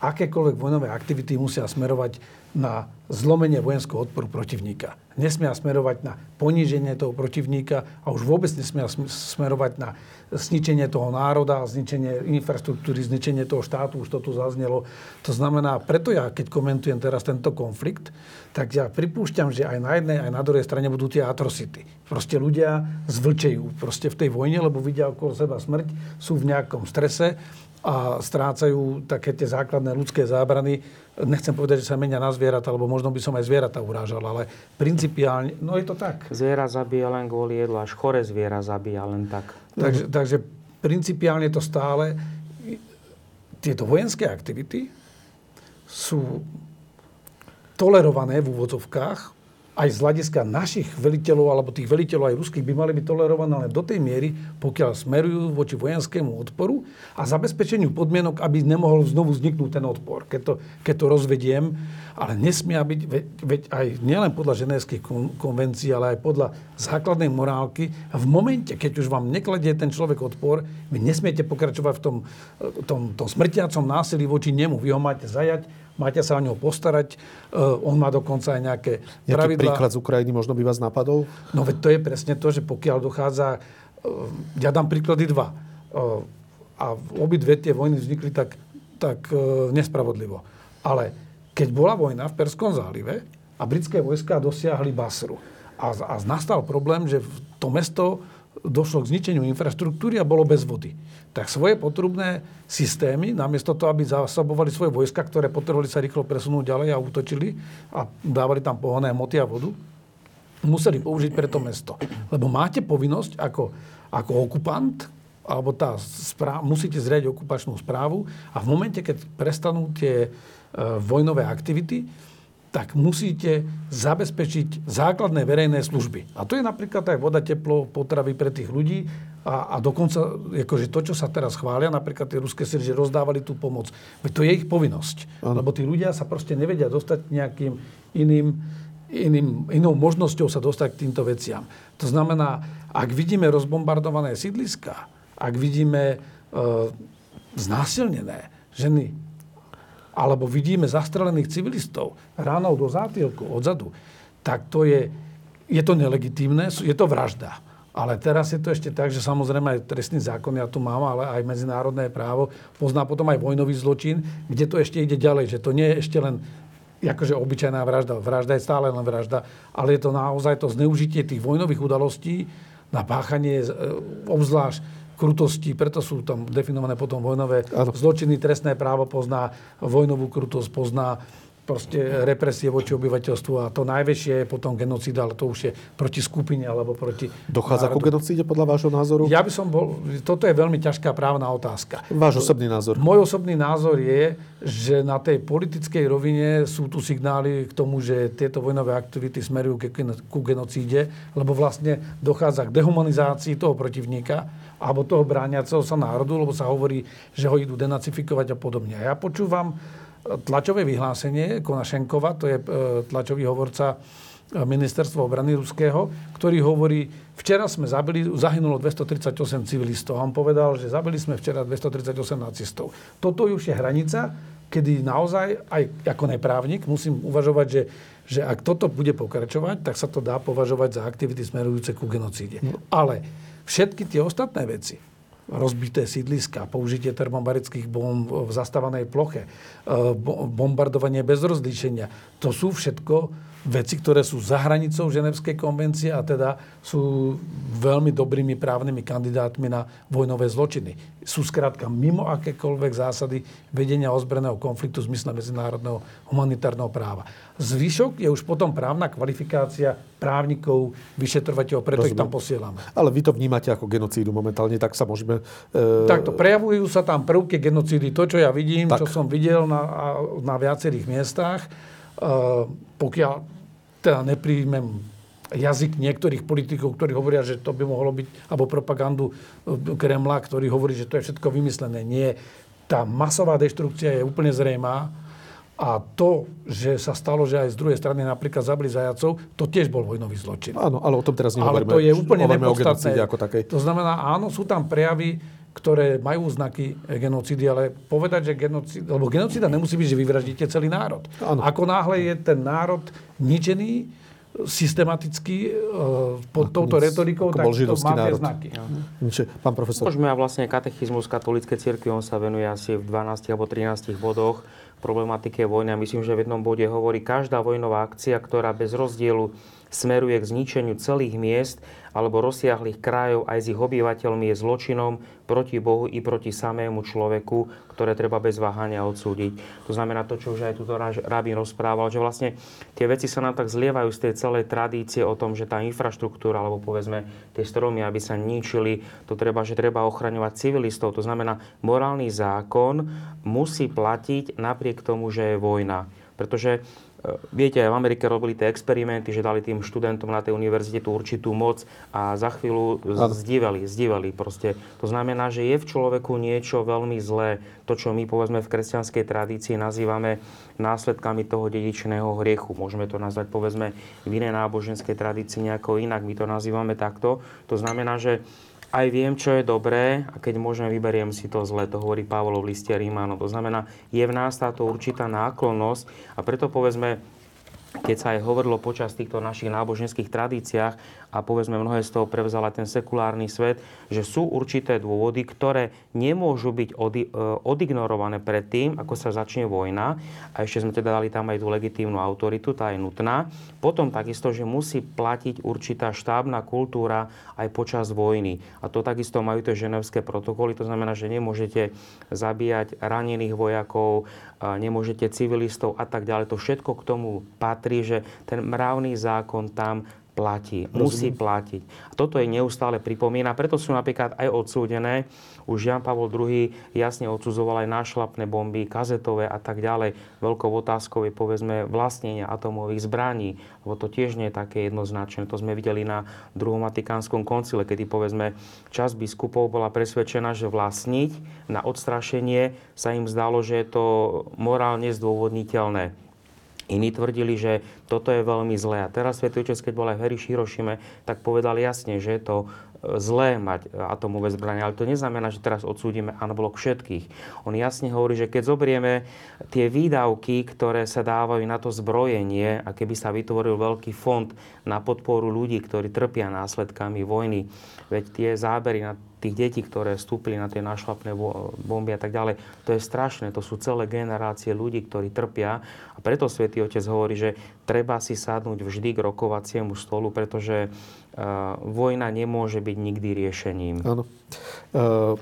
[SPEAKER 4] akékoľvek vojnové aktivity musia smerovať na zlomenie vojenského odporu protivníka. Nesmia smerovať na poníženie toho protivníka a už vôbec nesmia smerovať na zničenie toho národa, zničenie infraštruktúry, zničenie toho štátu, už to tu zaznelo. To znamená, preto ja, keď komentujem teraz tento konflikt, tak ja pripúšťam, že aj na jednej, aj na druhej strane budú tie atrocity. Proste ľudia zvlčejú proste v tej vojne, lebo vidia okolo seba smrť, sú v nejakom strese a strácajú také tie základné ľudské zábrany. Nechcem povedať, že sa menia na zvieratá, alebo možno by som aj zvieratá urážal, ale principiálne, no je to tak.
[SPEAKER 3] Zviera zabíja len kvôli jedlu, až chore zviera zabíja len tak.
[SPEAKER 4] Takže, takže principiálne to stále, tieto vojenské aktivity sú tolerované v úvodzovkách, aj z hľadiska našich veliteľov alebo tých veliteľov aj ruských by mali byť tolerované len do tej miery, pokiaľ smerujú voči vojenskému odporu a zabezpečeniu podmienok, aby nemohol znovu vzniknúť ten odpor, keď to, keď to rozvediem. Ale nesmia byť, veď, veď aj nielen podľa ženevských konvencií, ale aj podľa základnej morálky, v momente, keď už vám nekladie ten človek odpor, vy nesmiete pokračovať v tom, tom, tom smrtiacom násilí voči nemu. Vy ho máte zajať, máte sa o neho postarať. Uh, on má dokonca aj nejaké
[SPEAKER 1] Nejaký
[SPEAKER 4] pravidlá.
[SPEAKER 1] príklad z Ukrajiny možno by vás napadol?
[SPEAKER 4] No veď to je presne to, že pokiaľ dochádza... Uh, ja dám príklady dva. Uh, a obidve tie vojny vznikli tak, tak nespravodlivo. Ale keď bola vojna v Perskom zálive a britské vojska dosiahli Basru a, a nastal problém, že to mesto došlo k zničeniu infraštruktúry a bolo bez vody. Tak svoje potrubné systémy, namiesto toho, aby zasobovali svoje vojska, ktoré potrebovali sa rýchlo presunúť ďalej a útočili a dávali tam pohonné hmoty a vodu, museli použiť pre to mesto. Lebo máte povinnosť ako, ako okupant, alebo tá správ, musíte zriadiť okupačnú správu a v momente, keď prestanú tie e, vojnové aktivity, tak musíte zabezpečiť základné verejné služby. A to je napríklad aj voda, teplo, potravy pre tých ľudí a, a dokonca akože to, čo sa teraz chvália, napríklad tie ruské sily, že rozdávali tú pomoc. Veď to je ich povinnosť. Ano. Lebo tí ľudia sa proste nevedia dostať nejakým iným, iným, inou možnosťou sa dostať k týmto veciam. To znamená, ak vidíme rozbombardované sídliska, ak vidíme e, znásilnené ženy, alebo vidíme zastrelených civilistov ránou do zátilku, odzadu, tak to je, je to nelegitímne, je to vražda. Ale teraz je to ešte tak, že samozrejme aj trestný zákon, ja tu mám, ale aj medzinárodné právo pozná potom aj vojnový zločin, kde to ešte ide ďalej, že to nie je ešte len akože obyčajná vražda. Vražda je stále len vražda, ale je to naozaj to zneužitie tých vojnových udalostí na páchanie, e, obzvlášť krutosti, preto sú tam definované potom vojnové ano. zločiny, trestné právo pozná vojnovú krutosť, pozná proste represie voči obyvateľstvu a to najväčšie je potom genocída, ale to už je proti skupine alebo proti
[SPEAKER 1] Dochádza národu. ku genocíde podľa vášho názoru?
[SPEAKER 4] Ja by som bol, toto je veľmi ťažká právna otázka.
[SPEAKER 1] Váš osobný názor?
[SPEAKER 4] Môj osobný názor je, že na tej politickej rovine sú tu signály k tomu, že tieto vojnové aktivity smerujú ku genocíde, lebo vlastne dochádza k dehumanizácii toho protivníka alebo toho brániaceho sa národu, lebo sa hovorí, že ho idú denacifikovať a podobne. A ja počúvam tlačové vyhlásenie Konašenkova, to je e, tlačový hovorca e, ministerstva obrany ruského, ktorý hovorí, včera sme zabili, zahynulo 238 civilistov. A on povedal, že zabili sme včera 238 nacistov. Toto už je hranica, kedy naozaj, aj ako neprávnik, musím uvažovať, že, že ak toto bude pokračovať, tak sa to dá považovať za aktivity smerujúce ku genocíde. No. Ale Všetky tie ostatné veci, rozbité sídliska, použitie termobarických bomb v zastávanej ploche, e, bombardovanie bez rozlíšenia, to sú všetko veci, ktoré sú za hranicou Ženevskej konvencie a teda sú veľmi dobrými právnymi kandidátmi na vojnové zločiny. Sú skrátka mimo akékoľvek zásady vedenia ozbrojeného konfliktu v zmysle medzinárodného humanitárneho práva. Zvyšok je už potom právna kvalifikácia právnikov, vyšetrovateľov, preto Rozumiem. ich tam posielame.
[SPEAKER 1] Ale vy to vnímate ako genocídu momentálne, tak sa môžeme...
[SPEAKER 4] E... Takto, prejavujú sa tam prvky genocídy. To, čo ja vidím, tak. čo som videl na, na viacerých miestach, pokiaľ teda nepríjmem jazyk niektorých politikov, ktorí hovoria, že to by mohlo byť, alebo propagandu eh, Kremla, ktorý hovorí, že to je všetko vymyslené. Nie. Tá masová deštrukcia je úplne zrejmá. A to, že sa stalo, že aj z druhej strany napríklad zabili zajacov, to tiež bol vojnový zločin.
[SPEAKER 1] Áno, ale o tom teraz
[SPEAKER 4] nehovoríme. Ale to je úplne nepodstatné. Ako takej. To znamená, áno, sú tam prejavy, ktoré majú znaky genocídy, ale povedať, že genocída, lebo genocída nemusí byť, že vyvraždíte celý národ. Ano. Ako náhle je ten národ ničený, systematicky uh, pod touto retorikou, tak to má tie znaky.
[SPEAKER 1] Ja. Pán profesor.
[SPEAKER 3] Môžeme a vlastne katechizmus katolíckej cirkvi, on sa venuje asi v 12 alebo 13 bodoch problematike vojny a myslím, že v jednom bode hovorí, každá vojnová akcia, ktorá bez rozdielu smeruje k zničeniu celých miest alebo rozsiahlých krajov aj s ich obyvateľmi je zločinom proti Bohu i proti samému človeku, ktoré treba bez váhania odsúdiť. To znamená to, čo už aj tuto rabín rozprával, že vlastne tie veci sa nám tak zlievajú z tej celej tradície o tom, že tá infraštruktúra, alebo povedzme tie stromy, aby sa ničili, to treba, že treba ochraňovať civilistov. To znamená, morálny zákon musí platiť napriek tomu, že je vojna Pretože Viete, aj v Amerike robili tie experimenty, že dali tým študentom na tej univerzite tú určitú moc a za chvíľu zdívali, zdívali proste. To znamená, že je v človeku niečo veľmi zlé. To, čo my povedzme v kresťanskej tradícii nazývame následkami toho dedičného hriechu. Môžeme to nazvať povedzme v inej náboženskej tradícii nejako inak. My to nazývame takto. To znamená, že aj viem, čo je dobré a keď môžem, vyberiem si to zle. To hovorí Pavlo v liste Rímanov. To znamená, je v nás táto určitá náklonnosť a preto povedzme, keď sa aj hovorilo počas týchto našich náboženských tradíciách a povedzme mnohé z toho prevzala ten sekulárny svet, že sú určité dôvody, ktoré nemôžu byť e, odignorované pred tým, ako sa začne vojna. A ešte sme teda dali tam aj tú legitímnu autoritu, tá je nutná. Potom takisto, že musí platiť určitá štábna kultúra aj počas vojny. A to takisto majú tie ženevské protokoly. To znamená, že nemôžete zabíjať ranených vojakov, nemôžete civilistov a tak ďalej. To všetko k tomu patrí, že ten mravný zákon tam platí, Rozumiem. musí platiť. A toto je neustále pripomína, preto sú napríklad aj odsúdené. Už Jan Pavol II jasne odsudzoval aj nášlapné bomby, kazetové a tak ďalej. Veľkou otázkou je povedzme vlastnenie atomových zbraní, lebo to tiež nie je také jednoznačné. To sme videli na druhom Vatikánskom koncile, kedy povedzme časť biskupov bola presvedčená, že vlastniť na odstrašenie sa im zdalo, že je to morálne zdôvodniteľné. Iní tvrdili, že toto je veľmi zlé. A teraz Svetý Otec, keď bol aj v Heri tak povedal jasne, že je to e, zlé mať atomové zbranie, ale to neznamená, že teraz odsúdime unblock všetkých. On jasne hovorí, že keď zobrieme tie výdavky, ktoré sa dávajú na to zbrojenie a keby sa vytvoril veľký fond na podporu ľudí, ktorí trpia následkami vojny, veď tie zábery na tých detí, ktoré vstúpili na tie našlapné bomby a tak ďalej. To je strašné, to sú celé generácie ľudí, ktorí trpia. A preto Svätý Otec hovorí, že treba si sadnúť vždy k rokovaciemu stolu, pretože vojna nemôže byť nikdy riešením.
[SPEAKER 1] Áno.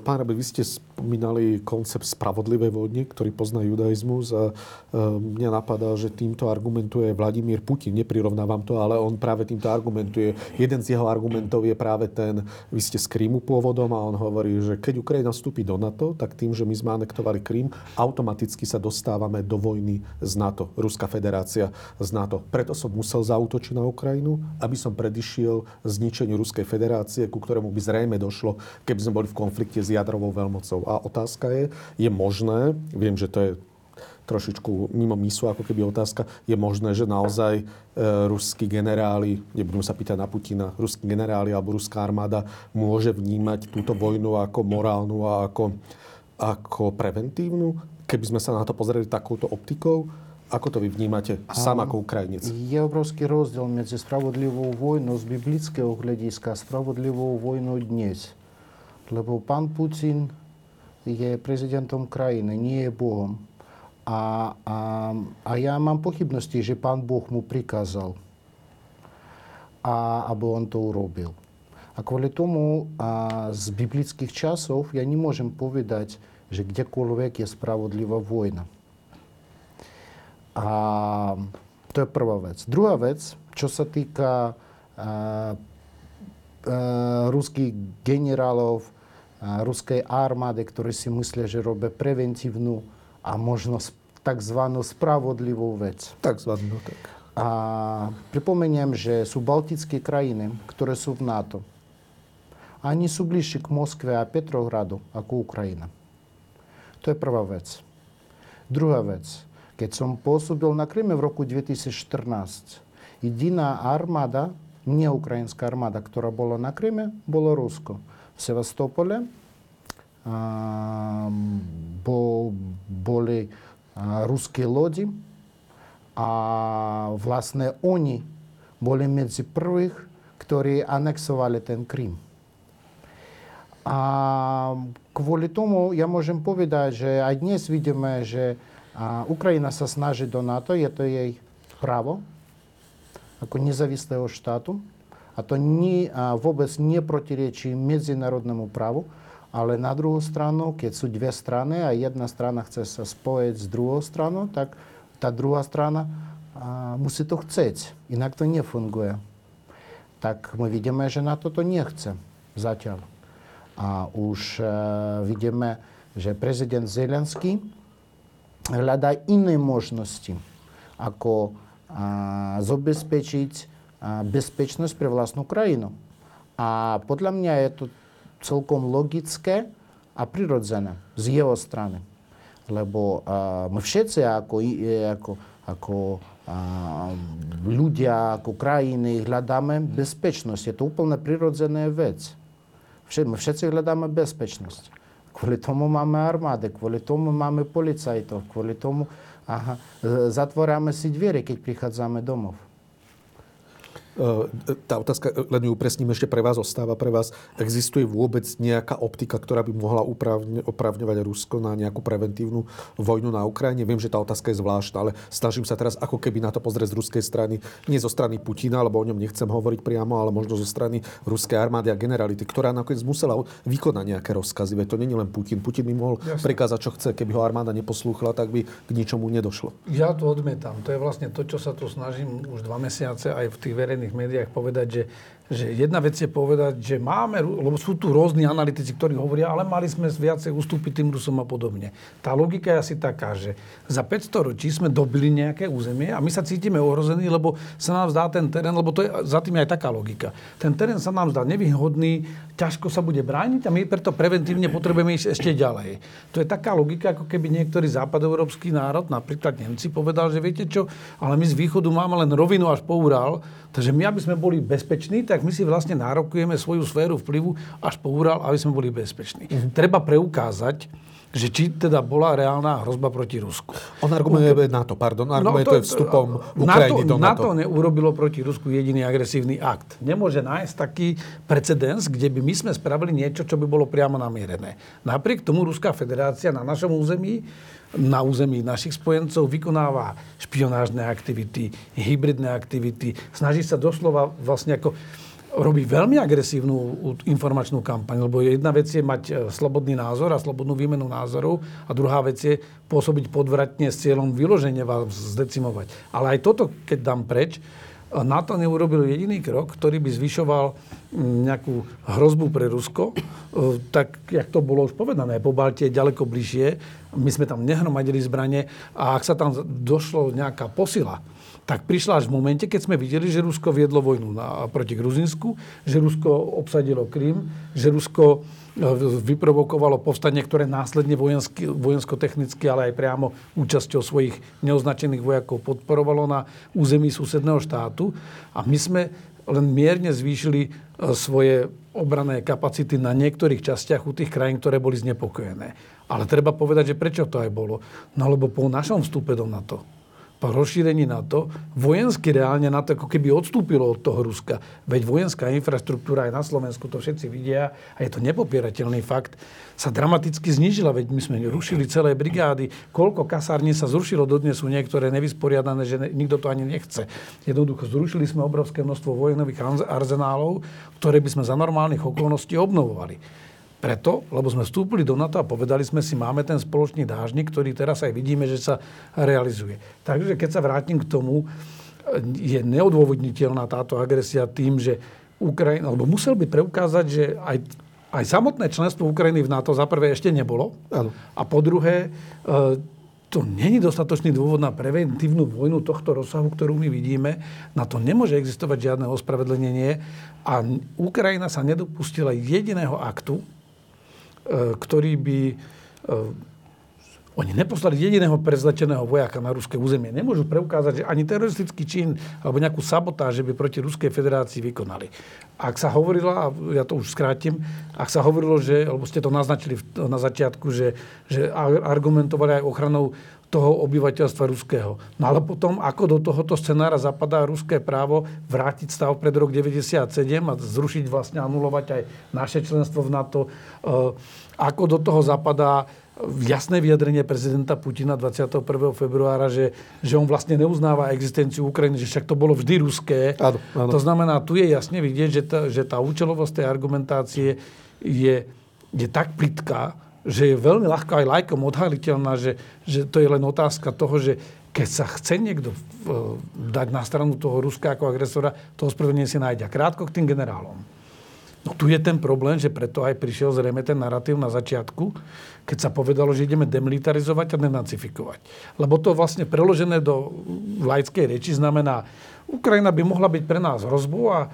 [SPEAKER 1] Pán Rabi, vy ste spomínali koncept spravodlivej vojny, ktorý pozná judaizmus a mňa napadá, že týmto argumentuje Vladimír Putin. Neprirovnávam to, ale on práve týmto argumentuje. Jeden z jeho argumentov je práve ten, vy ste z Krímu pôvodom a on hovorí, že keď Ukrajina vstúpi do NATO, tak tým, že my sme anektovali Krím, automaticky sa dostávame do vojny z NATO. Ruská federácia z NATO. Preto som musel zautočiť na Ukrajinu, aby som predišiel zničeniu Ruskej federácie, ku ktorému by zrejme došlo, keby sme boli v konflikte s jadrovou veľmocou. A otázka je, je možné, viem, že to je trošičku mimo misu, ako keby otázka, je možné, že naozaj e, ruskí generáli, nebudem sa pýtať na Putina, ruskí generáli alebo ruská armáda môže vnímať túto vojnu ako morálnu a ako, ako preventívnu? Keby sme sa na to pozreli takouto optikou, ako to vy vnímate sám ako Ukrajinec?
[SPEAKER 2] Je obrovský rozdiel medzi spravodlivou vojnou z biblického hľadiska a spravodlivou vojnou dnes. Lebo pán Putin je prezidentom krajiny, nie je Bohom. A, a, a ja mám pochybnosti, že pán Boh mu prikázal, a, aby on to urobil. A kvôli tomu a z biblických časov ja nemôžem povedať, že kdekoľvek je spravodlivá vojna. A to je prvá vec. Druhá vec, čo sa týka uh, uh, ruských generálov, uh, ruskej armády, ktorí si myslia, že robia preventívnu a možno tzv. spravodlivú vec.
[SPEAKER 1] Takzvanú, tak.
[SPEAKER 2] A pripomeniem, že sú baltické krajiny, ktoré sú v NATO. Они sú bližšie k Moskve a Petrohradu ako Ukrajina. To je prvá vec. Druhá vec. Keď som pôsobil na Kryme v roku 2014, jediná armáda, nie ukrajinská armáda, ktorá bola na Kryme, bolo Rusko. V Sevastopole a, bo, boli ruské lodi a vlastne oni boli medzi prvých, ktorí anexovali ten Krym. A kvôli tomu ja môžem povedať, že aj dnes vidíme, že a Ukrajina sa snaží do NATO, je to jej právo ako nezávislého štátu. A to nie, a vôbec neprotirečí medzinárodnému právu. Ale na druhú stranu, keď sú dve strany a jedna strana chce sa spojiť s druhou stranou, tak tá druhá strana a, musí to chceť. Inak to nefunguje. Tak my vidíme, že na to to nechce zatiaľ. A už e, vidíme, že prezident Zelenský hľadá iné možnosti, ako zabezpečiť bezpečnosť pre vlastnú krajinu. A podľa mňa je to celkom logické a prirodzené z jeho strany. Lebo my všetci ako, ako, ako a, ľudia, ako krajiny hľadáme bezpečnosť. Je to úplne prirodzená vec. My všetci hľadáme bezpečnosť. Kvôli tomu máme armády, kvôli tomu máme policajtov, kvôli tomu aha, zatvoráme si dvere, keď prichádzame domov.
[SPEAKER 1] E, tá otázka, e, len ju upresním ešte pre vás, ostáva pre vás. Existuje vôbec nejaká optika, ktorá by mohla opravňovať Rusko na nejakú preventívnu vojnu na Ukrajine? Viem, že tá otázka je zvláštna, ale snažím sa teraz ako keby na to pozrieť z ruskej strany. Nie zo strany Putina, lebo o ňom nechcem hovoriť priamo, ale možno zo strany ruskej armády a generality, ktorá nakoniec musela vykonať nejaké rozkazy. Veď to je len Putin. Putin by mohol Jasne. prekázať, čo chce. Keby ho armáda neposlúchla, tak by k ničomu nedošlo.
[SPEAKER 4] Ja to odmietam. To je vlastne to, čo sa tu snažím už dva mesiace aj v tých verejných sociálnych médiách povedať, že že jedna vec je povedať, že máme, lebo sú tu rôzni analytici, ktorí hovoria, ale mali sme viacej ustúpiť tým Rusom a podobne. Tá logika je asi taká, že za 500 ročí sme dobili nejaké územie a my sa cítime ohrození, lebo sa nám zdá ten terén, lebo to je, za tým je aj taká logika. Ten terén sa nám zdá nevýhodný, ťažko sa bude brániť a my preto preventívne potrebujeme ísť ešte ďalej. To je taká logika, ako keby niektorý západoeurópsky národ, napríklad Nemci, povedal, že viete čo, ale my z východu máme len rovinu až po Ural, takže my, aby sme boli bezpeční, tak tak my si vlastne nárokujeme svoju sféru vplyvu až po Ural, aby sme boli bezpeční. Uh-huh. Treba preukázať, že či teda bola reálna hrozba proti Rusku.
[SPEAKER 1] On argumentuje na to, pardon, argumentuje no, to, vstupom Ukrajiny
[SPEAKER 4] NATO, do NATO. NATO neurobilo proti Rusku jediný agresívny akt. Nemôže nájsť taký precedens, kde by my sme spravili niečo, čo by bolo priamo namierené. Napriek tomu Ruská federácia na našom území na území našich spojencov, vykonáva špionážne aktivity, hybridné aktivity, snaží sa doslova vlastne ako robí veľmi agresívnu informačnú kampaň, lebo jedna vec je mať e, slobodný názor a slobodnú výmenu názorov a druhá vec je pôsobiť podvratne s cieľom vyloženie vás zdecimovať. Ale aj toto, keď dám preč, NATO neurobil jediný krok, ktorý by zvyšoval nejakú hrozbu pre Rusko, e, tak, jak to bolo už povedané, po Baltie ďaleko bližšie, my sme tam nehromadili zbranie a ak sa tam došlo nejaká posila, tak prišla až v momente, keď sme videli, že Rusko viedlo vojnu na, proti Gruzinsku, že Rusko obsadilo Krym, že Rusko e, vyprovokovalo povstanie, ktoré následne vojensky, vojensko-technicky, ale aj priamo účasťou svojich neoznačených vojakov podporovalo na území susedného štátu. A my sme len mierne zvýšili e, svoje obrané kapacity na niektorých častiach u tých krajín, ktoré boli znepokojené. Ale treba povedať, že prečo to aj bolo. No lebo po našom vstupe do NATO rozšírení NATO, vojensky reálne NATO ako keby odstúpilo od toho Ruska. Veď vojenská infraštruktúra aj na Slovensku, to všetci vidia a je to nepopierateľný fakt, sa dramaticky znížila. Veď my sme rušili celé brigády. Koľko kasární sa zrušilo dodnes sú niektoré nevysporiadané, že nikto to ani nechce. Jednoducho zrušili sme obrovské množstvo vojnových arzenálov, ktoré by sme za normálnych okolností obnovovali. Preto, lebo sme vstúpili do NATO a povedali sme si, máme ten spoločný dážnik, ktorý teraz aj vidíme, že sa realizuje. Takže keď sa vrátim k tomu, je neodôvodniteľná táto agresia tým, že Ukrajina, alebo musel by preukázať, že aj, aj samotné členstvo Ukrajiny v NATO za prvé ešte nebolo. Ano. A po druhé, e, to není dostatočný dôvod na preventívnu vojnu tohto rozsahu, ktorú my vidíme. Na to nemôže existovať žiadne ospravedlnenie. A Ukrajina sa nedopustila jediného aktu, ktorý by... E, oni neposlali jediného prezlečeného vojaka na ruské územie. Nemôžu preukázať, že ani teroristický čin alebo nejakú sabotáž by proti Ruskej federácii vykonali. Ak sa hovorilo, a ja to už skrátim, ak sa hovorilo, že, alebo ste to naznačili na začiatku, že, že argumentovali aj ochranou toho obyvateľstva ruského. No ale potom, ako do tohoto scenára zapadá ruské právo vrátiť stav pred rok 97 a zrušiť vlastne, anulovať aj naše členstvo v NATO, e, ako do toho zapadá jasné vyjadrenie prezidenta Putina 21. februára, že, že on vlastne neuznáva existenciu Ukrajiny, že však to bolo vždy ruské. Áno, áno. To znamená, tu je jasne vidieť, že tá, že tá účelovosť tej argumentácie je, je tak plitká, že je veľmi ľahko aj lajkom odhaliteľná, že, že to je len otázka toho, že keď sa chce niekto dať na stranu toho Ruska ako agresora, to ospravedlnenie si nájde. krátko k tým generálom. No tu je ten problém, že preto aj prišiel zrejme ten narratív na začiatku, keď sa povedalo, že ideme demilitarizovať a denacifikovať. Lebo to vlastne preložené do laickej reči znamená, Ukrajina by mohla byť pre nás hrozbou a e,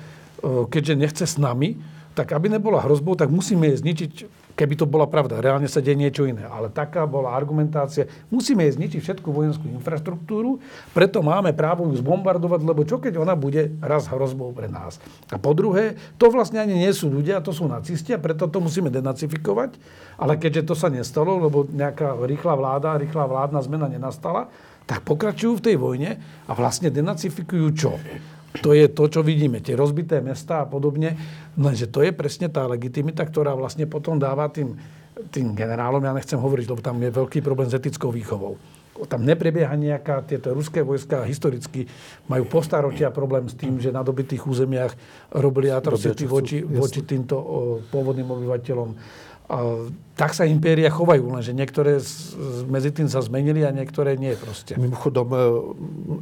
[SPEAKER 4] keďže nechce s nami, tak aby nebola hrozbou, tak musíme jej zničiť keby to bola pravda. Reálne sa deje niečo iné. Ale taká bola argumentácia. Musíme jej zničiť všetku vojenskú infraštruktúru, preto máme právo ju zbombardovať, lebo čo keď ona bude raz hrozbou pre nás. A po druhé, to vlastne ani nie sú ľudia, to sú nacisti a preto to musíme denacifikovať. Ale keďže to sa nestalo, lebo nejaká rýchla vláda, rýchla vládna zmena nenastala, tak pokračujú v tej vojne a vlastne denacifikujú čo? To je to, čo vidíme, tie rozbité mesta a podobne. Lenže to je presne tá legitimita, ktorá vlastne potom dáva tým, tým generálom, ja nechcem hovoriť, lebo tam je veľký problém s etickou výchovou. Tam neprebieha nejaká, tieto ruské vojska historicky majú postaročia problém s tým, že na dobitých územiach robili atrocity voči, voči týmto o, pôvodným obyvateľom. A, tak sa impéria chovajú, lenže niektoré z, medzi tým sa zmenili a niektoré nie proste.
[SPEAKER 1] Mimochodom, e,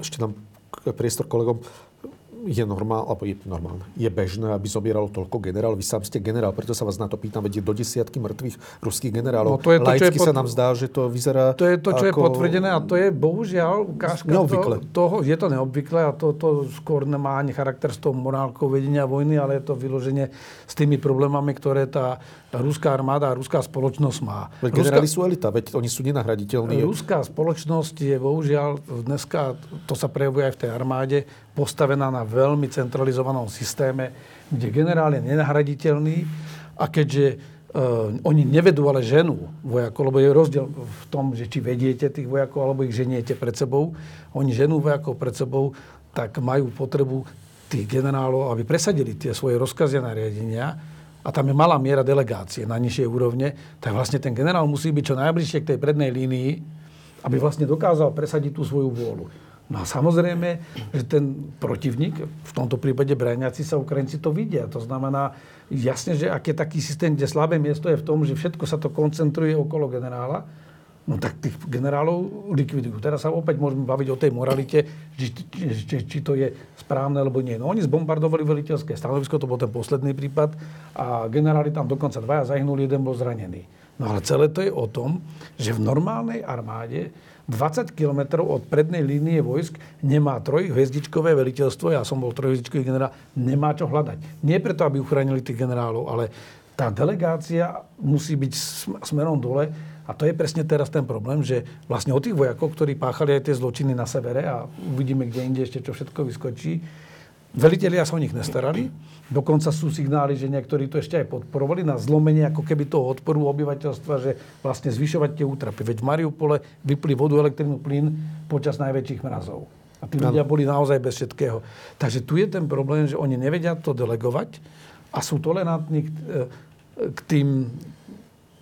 [SPEAKER 1] ešte nám priestor kolegom je normál, alebo je normálne, je bežné, aby zobieralo toľko generálov. Vy sám ste generál, preto sa vás na to pýtam, vedieť do desiatky mŕtvych ruských generálov. No to je to, čo je pod... sa nám zdá, že to vyzerá
[SPEAKER 4] To je to, čo ako... je potvrdené a to je bohužiaľ ukážka
[SPEAKER 1] neobvykle.
[SPEAKER 4] To, toho, je to neobvyklé a to, to skôr nemá ani charakter s tou morálkou vedenia vojny, ale je to vyloženie s tými problémami, ktoré tá ruská armáda a ruská spoločnosť má.
[SPEAKER 1] Veď generáli sú elita, veď oni sú nenahraditeľní.
[SPEAKER 4] Ruská spoločnosť je bohužiaľ dneska, to sa prejavuje aj v tej armáde, postavená na veľmi centralizovanom systéme, kde generál je nenahraditeľný a keďže uh, oni nevedú ale ženu vojakov, lebo je rozdiel v tom, že či vediete tých vojakov, alebo ich ženiete pred sebou. Oni ženú vojakov pred sebou, tak majú potrebu tých generálov, aby presadili tie svoje rozkazy a nariadenia a tam je malá miera delegácie na nižšej úrovne, tak vlastne ten generál musí byť čo najbližšie k tej prednej línii, aby vlastne dokázal presadiť tú svoju vôľu. No a samozrejme, že ten protivník, v tomto prípade braniaci sa Ukrajinci to vidia. To znamená, jasne, že ak je taký systém, kde slabé miesto je v tom, že všetko sa to koncentruje okolo generála, no tak tých generálov likvidujú. Teraz sa opäť môžeme baviť o tej moralite, či, či, či, či to je správne alebo nie. No oni zbombardovali veliteľské stanovisko, to bol ten posledný prípad a generáli tam dokonca dvaja zahynuli, jeden bol zranený. No ale celé to je o tom, že v normálnej armáde 20 km od prednej línie vojsk nemá trojhviezdičkové veliteľstvo, ja som bol trojhviezdičkový generál, nemá čo hľadať. Nie preto, aby uchránili tých generálov, ale tá delegácia musí byť smerom dole a to je presne teraz ten problém, že vlastne o tých vojakov, ktorí páchali aj tie zločiny na severe a uvidíme, kde inde ešte čo všetko vyskočí, velitelia sa o nich nestarali. Dokonca sú signály, že niektorí to ešte aj podporovali na zlomenie ako keby toho odporu obyvateľstva, že vlastne zvyšovať tie útrapy. Veď v Mariupole vypli vodu, elektrínu, plyn počas najväčších mrazov. A tí ľudia boli naozaj bez všetkého. Takže tu je ten problém, že oni nevedia to delegovať a sú tolerantní k, k tým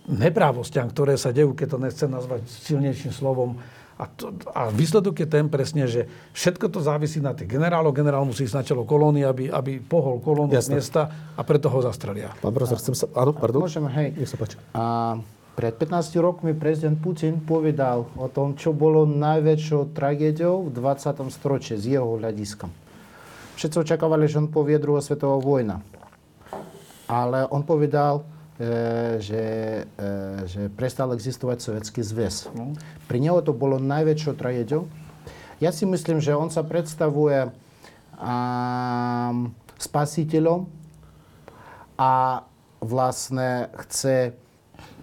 [SPEAKER 4] neprávostiam, ktoré sa dejú, keď to nechcem nazvať silnejším slovom. A, to, a výsledok je ten presne, že všetko to závisí na tých generálov. Generál musí ísť na čelo kolóny, aby, aby pohol kolónu z miesta a preto ho zastrelia.
[SPEAKER 1] Pán profesor, chcem sa... Áno, pardon.
[SPEAKER 2] Môžem, hej.
[SPEAKER 1] Nech sa páči.
[SPEAKER 2] A pred 15 rokmi prezident Putin povedal o tom, čo bolo najväčšou tragédiou v 20. storočí z jeho hľadiska. Všetci očakávali, že on povie druhá svetová vojna. Ale on povedal, že, že prestal existovať Sovietský zväz. Pri neho to bolo najväčšou tragédiou. Ja si myslím, že on sa predstavuje um, spasiteľom a vlastne chce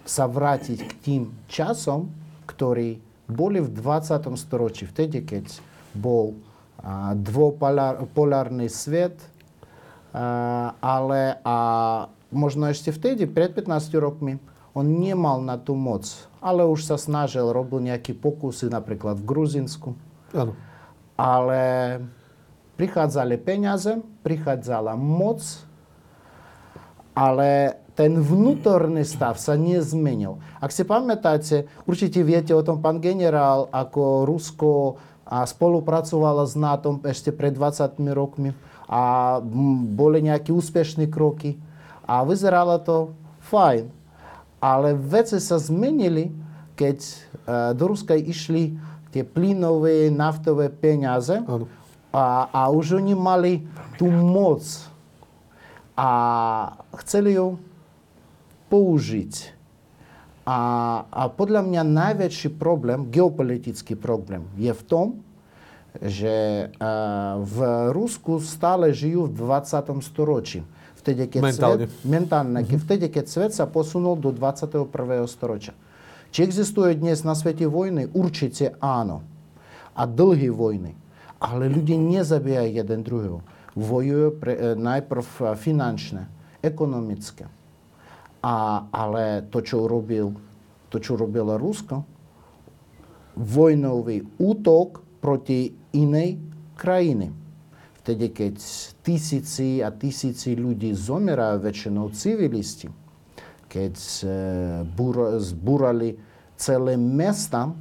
[SPEAKER 2] sa vrátiť k tým časom, ktorí boli v 20. storočí, vtedy, keď bol uh, dvopolárny svet, ale a možno ešte vtedy, pred 15 rokmi, on nemal na tú moc, ale už sa snažil, robil nejaké pokusy napríklad v Gruzinsku.
[SPEAKER 1] Áno.
[SPEAKER 2] Ale prichádzali peniaze, prichádzala moc, ale ten vnútorný stav sa nezmenil. Ak si pamätáte, určite viete o tom, pán generál, ako Rusko spolupracovalo s NATO ešte pred 20 rokmi a boli nejaké úspešné kroky. A vyzeralo to fajn. Ale veci sa zmenili, keď uh, do Ruska išli tie plynové, naftové peniaze a, a už oni mali tú moc. A chceli ju použiť. A, a podľa mňa najväčší problém, geopolitický problém, je v tom, že uh, v Rusku stále žijú v 20. storočí. Vtedy, keď
[SPEAKER 1] mentálne.
[SPEAKER 2] Svet, mentálne, mm-hmm. vtedy, keď svet sa posunul do 21. storočia. Či existujú dnes na svete vojny? Určite áno. A dlhé vojny. Ale ľudia nezabíjajú jeden druhého. Vojujú pre, e, najprv finančne, ekonomické. A, ale to, čo urobil, to, čo robilo Rusko, vojnový útok proti inej krajiny. Vtedy, keď tisíci a tisíci ľudí zomerajú, väčšinou civilisti, keď e, zbúrali celé mesta,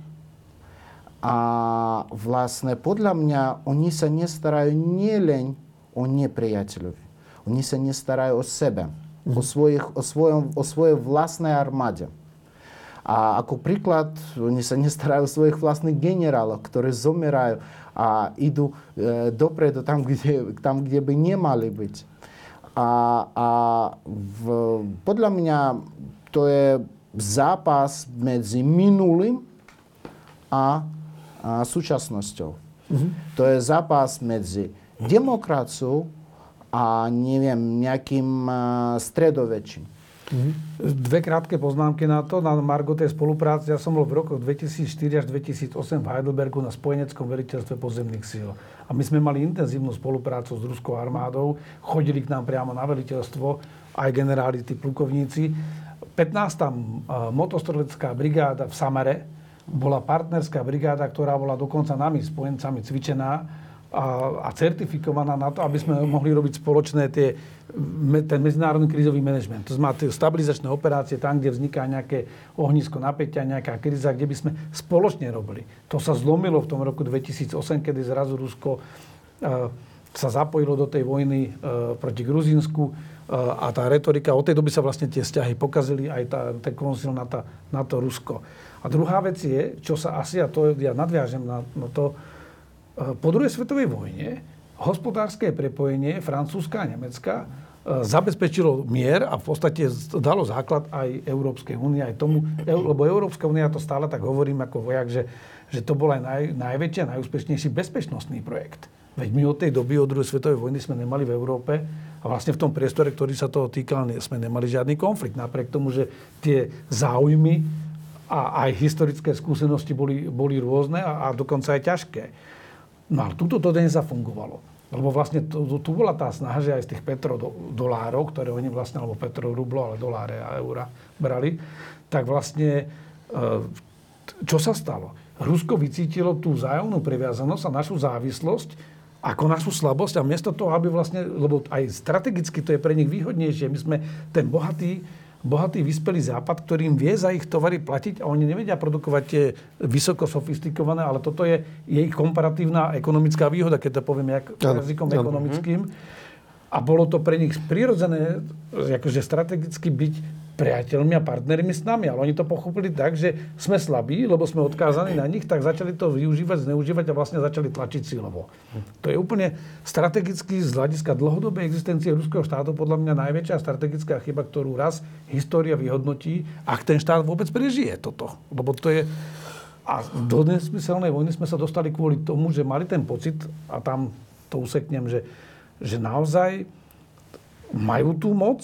[SPEAKER 2] a vlastne podľa mňa oni sa nestarajú nielen o nepriateľovi. Oni sa nestarajú o sebe, mm. o, svojich, o, svojom, o svojej vlastnej armáde. A ako príklad, oni sa nestarajú o svojich vlastných generálov, ktorí zomerajú a idú e, dopredu tam kde, tam, kde by nemali byť. A, a v, podľa mňa to je zápas medzi minulým a, a súčasnosťou. Mm-hmm. To je zápas medzi demokraciou a neviem, nejakým uh, stredovečím.
[SPEAKER 4] Mm-hmm. Dve krátke poznámky na to, na Margo tej spolupráce. Ja som bol v rokoch 2004 až 2008 v Heidelbergu na spojeneckom veliteľstve pozemných síl. A my sme mali intenzívnu spoluprácu s ruskou armádou. Chodili k nám priamo na veliteľstvo aj generáli, tí plukovníci. 15. motostrelecká brigáda v Samare bola partnerská brigáda, ktorá bola dokonca nami, spojencami, cvičená a, a certifikovaná na to, aby sme mohli robiť spoločné tie, ten medzinárodný krízový manažment. To znamená tie stabilizačné operácie tam, kde vzniká nejaké ohnisko napätia, nejaká kríza, kde by sme spoločne robili. To sa zlomilo v tom roku 2008, kedy zrazu Rusko uh, sa zapojilo do tej vojny uh, proti Gruzínsku uh, a tá retorika, od tej doby sa vlastne tie vzťahy pokazili, aj tá, ten konsil na, na to Rusko. A druhá vec je, čo sa asi, a to ja nadviažem na, na to, po druhej svetovej vojne hospodárske prepojenie Francúzska a Nemecka eh, zabezpečilo mier a v podstate dalo základ aj Európskej únie, aj tomu, lebo Európska únia to stále tak hovorím ako vojak, že, že to bol aj naj, najväčší a najúspešnejší bezpečnostný projekt. Veď my od tej doby, od druhej svetovej vojny sme nemali v Európe a vlastne v tom priestore, ktorý sa toho týkal, sme nemali žiadny konflikt. Napriek tomu, že tie záujmy a aj historické skúsenosti boli, boli rôzne a, a dokonca aj ťažké. No ale tuto to nezafungovalo. Lebo vlastne tu, tu bola tá snaha, že aj z tých petrodolárov, ktoré oni vlastne, alebo petrorublo, ale doláre a eura brali, tak vlastne e, čo sa stalo? Rusko vycítilo tú vzájomnú previazanosť a našu závislosť ako našu slabosť a miesto toho, aby vlastne, lebo aj strategicky to je pre nich výhodnejšie, my sme ten bohatý bohatý vyspelý západ, ktorým vie za ich tovary platiť a oni nevedia produkovať tie vysoko sofistikované, ale toto je jej komparatívna ekonomická výhoda, keď to poviem jak, jazykom ano. ekonomickým. A bolo to pre nich prirodzené, akože strategicky byť priateľmi a partnermi s nami. Ale oni to pochopili tak, že sme slabí, lebo sme odkázaní na nich, tak začali to využívať, zneužívať a vlastne začali tlačiť silovo. To je úplne strategicky z hľadiska dlhodobej existencie ruského štátu podľa mňa najväčšia strategická chyba, ktorú raz história vyhodnotí, ak ten štát vôbec prežije toto. Lebo to je... A do nesmyselnej vojny sme sa dostali kvôli tomu, že mali ten pocit, a tam to useknem, že, že naozaj majú tú moc,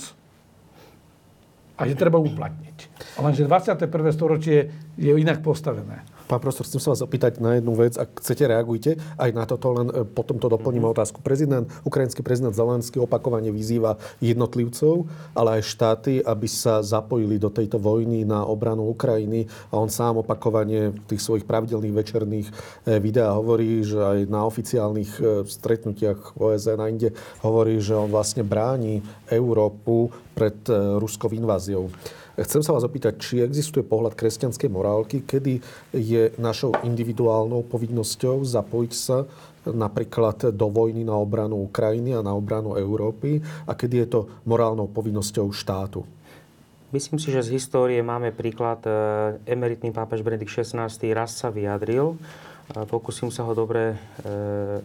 [SPEAKER 4] a že treba uplatniť. Lenže 21. storočie je inak postavené.
[SPEAKER 1] Pán profesor, chcem sa vás opýtať na jednu vec. Ak chcete, reagujte aj na toto, len e, potom to doplníme mm-hmm. otázku. Prezident, ukrajinský prezident Zelenský opakovane vyzýva jednotlivcov, ale aj štáty, aby sa zapojili do tejto vojny na obranu Ukrajiny. A on sám opakovane v tých svojich pravidelných večerných e, videách hovorí, že aj na oficiálnych e, stretnutiach OSN a inde hovorí, že on vlastne bráni Európu pred ruskou inváziou. Chcem sa vás opýtať, či existuje pohľad kresťanskej morálky, kedy je našou individuálnou povinnosťou zapojiť sa napríklad do vojny na obranu Ukrajiny a na obranu Európy a kedy je to morálnou povinnosťou štátu?
[SPEAKER 3] Myslím si, že z histórie máme príklad. E, emeritný pápež Benedikt XVI raz sa vyjadril pokúsim sa ho dobre e,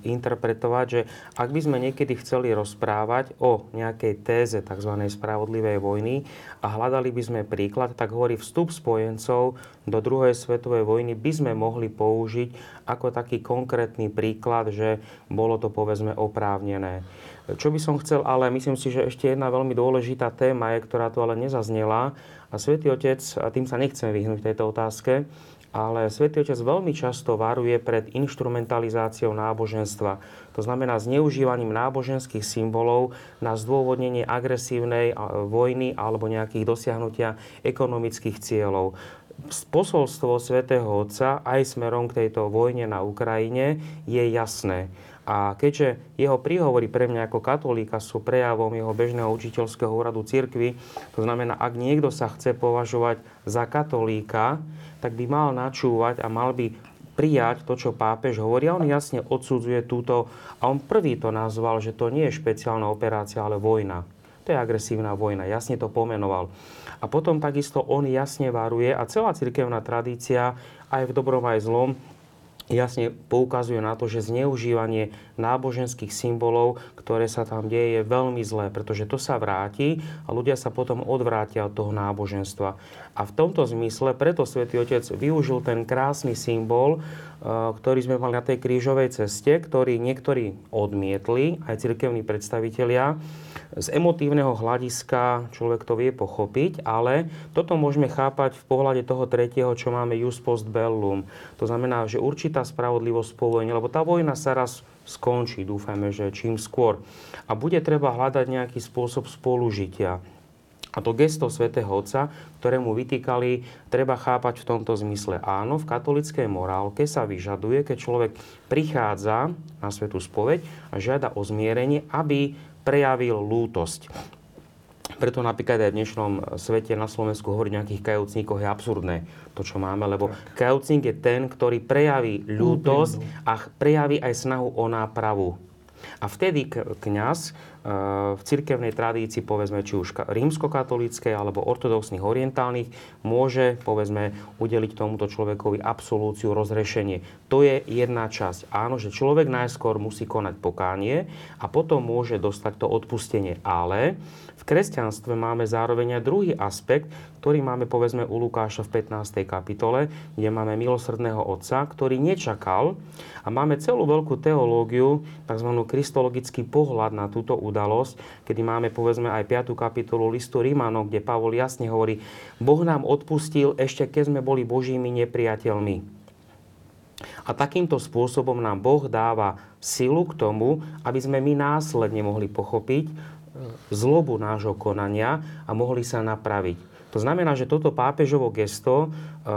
[SPEAKER 3] interpretovať, že ak by sme niekedy chceli rozprávať o nejakej téze tzv. spravodlivej vojny a hľadali by sme príklad, tak hovorí vstup spojencov do druhej svetovej vojny by sme mohli použiť ako taký konkrétny príklad, že bolo to povedzme oprávnené. Čo by som chcel, ale myslím si, že ešte jedna veľmi dôležitá téma je, ktorá tu ale nezaznela. A Svetý Otec, a tým sa nechcem vyhnúť tejto otázke, ale Svetý Otec veľmi často varuje pred instrumentalizáciou náboženstva. To znamená zneužívaním náboženských symbolov na zdôvodnenie agresívnej vojny alebo nejakých dosiahnutia ekonomických cieľov. Posolstvo Svetého Otca aj smerom k tejto vojne na Ukrajine je jasné. A keďže jeho príhovory pre mňa ako katolíka sú prejavom jeho bežného učiteľského úradu cirkvy, to znamená, ak niekto sa chce považovať za katolíka, tak by mal načúvať a mal by prijať to, čo pápež hovorí. A on jasne odsudzuje túto, a on prvý to nazval, že to nie je špeciálna operácia, ale vojna. To je agresívna vojna, jasne to pomenoval. A potom takisto on jasne varuje a celá cirkevná tradícia, aj v dobrom, aj zlom, jasne poukazuje na to, že zneužívanie náboženských symbolov, ktoré sa tam deje, je veľmi zlé, pretože to sa vráti a ľudia sa potom odvrátia od toho náboženstva. A v tomto zmysle preto svätý Otec využil ten krásny symbol, eh, ktorý sme mali na tej krížovej ceste, ktorý niektorí odmietli, aj cirkevní predstavitelia, z emotívneho hľadiska človek to vie pochopiť, ale toto môžeme chápať v pohľade toho tretieho, čo máme jus post bellum. To znamená, že určitá spravodlivosť po vojne, lebo tá vojna sa raz skončí, dúfame, že čím skôr. A bude treba hľadať nejaký spôsob spolužitia. A to gesto svätého Otca, ktorému vytýkali, treba chápať v tomto zmysle. Áno, v katolickej morálke sa vyžaduje, keď človek prichádza na svetú spoveď a žiada o zmierenie, aby prejavil lútosť. Preto napríklad aj v dnešnom svete na Slovensku hovoriť o nejakých kajúcníkoch je absurdné to, čo máme, lebo kajúcník je ten, ktorý prejaví ľútosť a prejaví aj snahu o nápravu. A vtedy kňaz v cirkevnej tradícii, povedzme, či už rímskokatolíckej alebo ortodoxných orientálnych, môže, povedzme, udeliť tomuto človekovi absolúciu, rozrešenie. To je jedna časť. Áno, že človek najskôr musí konať pokánie a potom môže dostať to odpustenie. Ale kresťanstve máme zároveň aj druhý aspekt, ktorý máme povedzme u Lukáša v 15. kapitole, kde máme milosrdného otca, ktorý nečakal a máme celú veľkú teológiu, tzv. kristologický pohľad na túto udalosť, kedy máme povedzme aj 5. kapitolu listu Rímanov, kde Pavol jasne hovorí, Boh nám odpustil ešte keď sme boli Božími nepriateľmi. A takýmto spôsobom nám Boh dáva silu k tomu, aby sme my následne mohli pochopiť, zlobu nášho konania a mohli sa napraviť. To znamená, že toto pápežovo gesto, eh,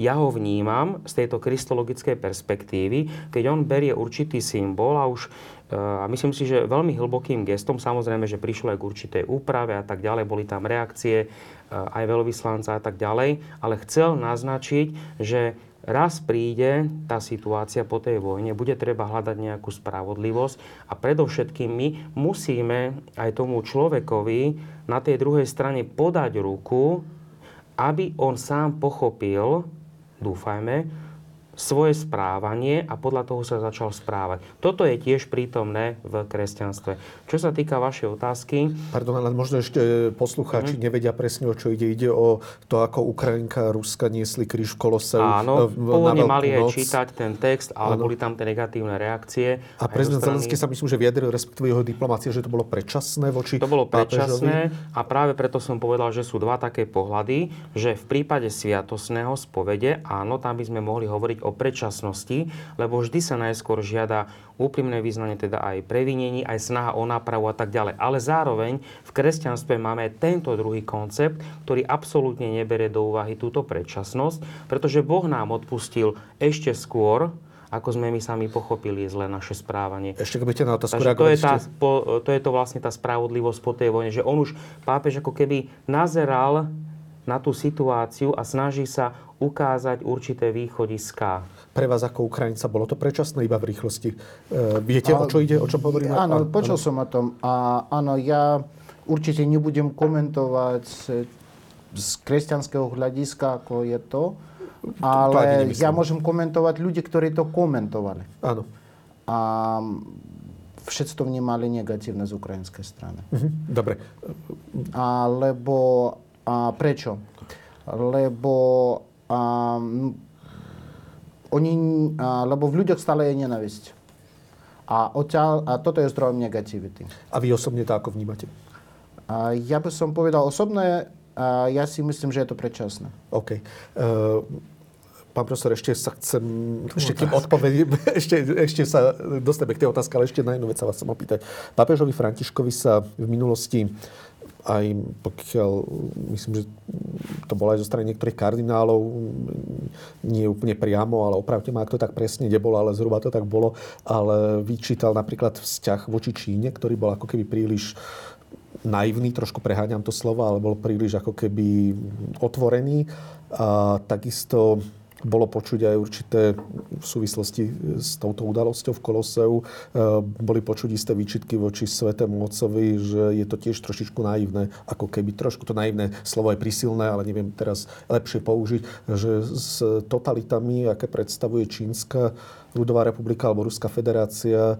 [SPEAKER 3] ja ho vnímam z tejto kristologickej perspektívy, keď on berie určitý symbol a už eh, a myslím si, že veľmi hlbokým gestom, samozrejme, že prišlo aj k určitej úprave a tak ďalej, boli tam reakcie eh, aj veľvyslanca a tak ďalej, ale chcel naznačiť, že raz príde tá situácia po tej vojne, bude treba hľadať nejakú spravodlivosť a predovšetkým my musíme aj tomu človekovi na tej druhej strane podať ruku, aby on sám pochopil, dúfajme, svoje správanie a podľa toho sa začal správať. Toto je tiež prítomné v kresťanstve. Čo sa týka vašej otázky...
[SPEAKER 1] Pardon, ale možno ešte poslucháči mm. nevedia presne, o čo ide. Ide o to, ako Ukrajinka a Ruska niesli kríž v Koloseu.
[SPEAKER 3] Áno, pôvodne mali aj čítať ten text, ale Áno. boli tam tie negatívne reakcie.
[SPEAKER 1] A prezident strany... Zelenský sa myslím, že vyjadril, respektíve jeho diplomácia, že to bolo predčasné voči
[SPEAKER 3] To bolo predčasné pápežovi. a práve preto som povedal, že sú dva také pohľady, že v prípade sviatosného spovede, áno, tam by sme mohli hovoriť o o predčasnosti, lebo vždy sa najskôr žiada úprimné význanie, teda aj previnení, aj snaha o nápravu a tak ďalej. Ale zároveň v kresťanstve máme tento druhý koncept, ktorý absolútne nebere do úvahy túto predčasnosť, pretože Boh nám odpustil ešte skôr, ako sme my sami pochopili zle naše správanie.
[SPEAKER 1] Ešte keď na otázku
[SPEAKER 3] to je, tá, po, to je to vlastne tá spravodlivosť po tej vojne, že on už, pápež, ako keby nazeral na tú situáciu a snaží sa ukázať určité východiská.
[SPEAKER 1] Pre vás ako Ukrajinca bolo to predčasné iba v rýchlosti? E, viete, a, o čo ide, o čo hovoríme?
[SPEAKER 2] Áno, počul áno. som o tom. A áno, ja určite nebudem komentovať z kresťanského hľadiska, ako je to. Ale ja môžem komentovať ľudí, ktorí to komentovali.
[SPEAKER 1] Áno.
[SPEAKER 2] A všetci to vnímali negatívne z ukrajinskej strany.
[SPEAKER 1] Uh-huh. Dobre.
[SPEAKER 2] A, lebo, a prečo? Lebo a, oni, a, lebo v ľuďoch stále je nenavisť. A, odtiaľ, a toto je zdrojom negativity.
[SPEAKER 1] A vy osobne to ako vnímate?
[SPEAKER 2] A, ja by som povedal osobné, a ja si myslím, že je to predčasné.
[SPEAKER 1] OK. Uh, Pán profesor, ešte sa chcem, ešte kým odpovedím, ešte, ešte sa dostaneme k tej otázke, ale ešte na jednu vec sa vás chcem opýtať. Pápežovi Františkovi sa v minulosti aj pokiaľ, myslím, že to bolo aj zo strany niektorých kardinálov, nie úplne priamo, ale opravte ma, ak to tak presne nebolo, ale zhruba to tak bolo, ale vyčítal napríklad vzťah voči Číne, ktorý bol ako keby príliš naivný, trošku preháňam to slovo, ale bol príliš ako keby otvorený. A takisto bolo počuť aj určité v súvislosti s touto udalosťou v Koloseu. E, boli počuť isté výčitky voči Svetému Otcovi, že je to tiež trošičku naivné, ako keby trošku to naivné slovo je prisilné, ale neviem teraz lepšie použiť, že s totalitami, aké predstavuje čínska ľudová republika alebo Ruská federácia e,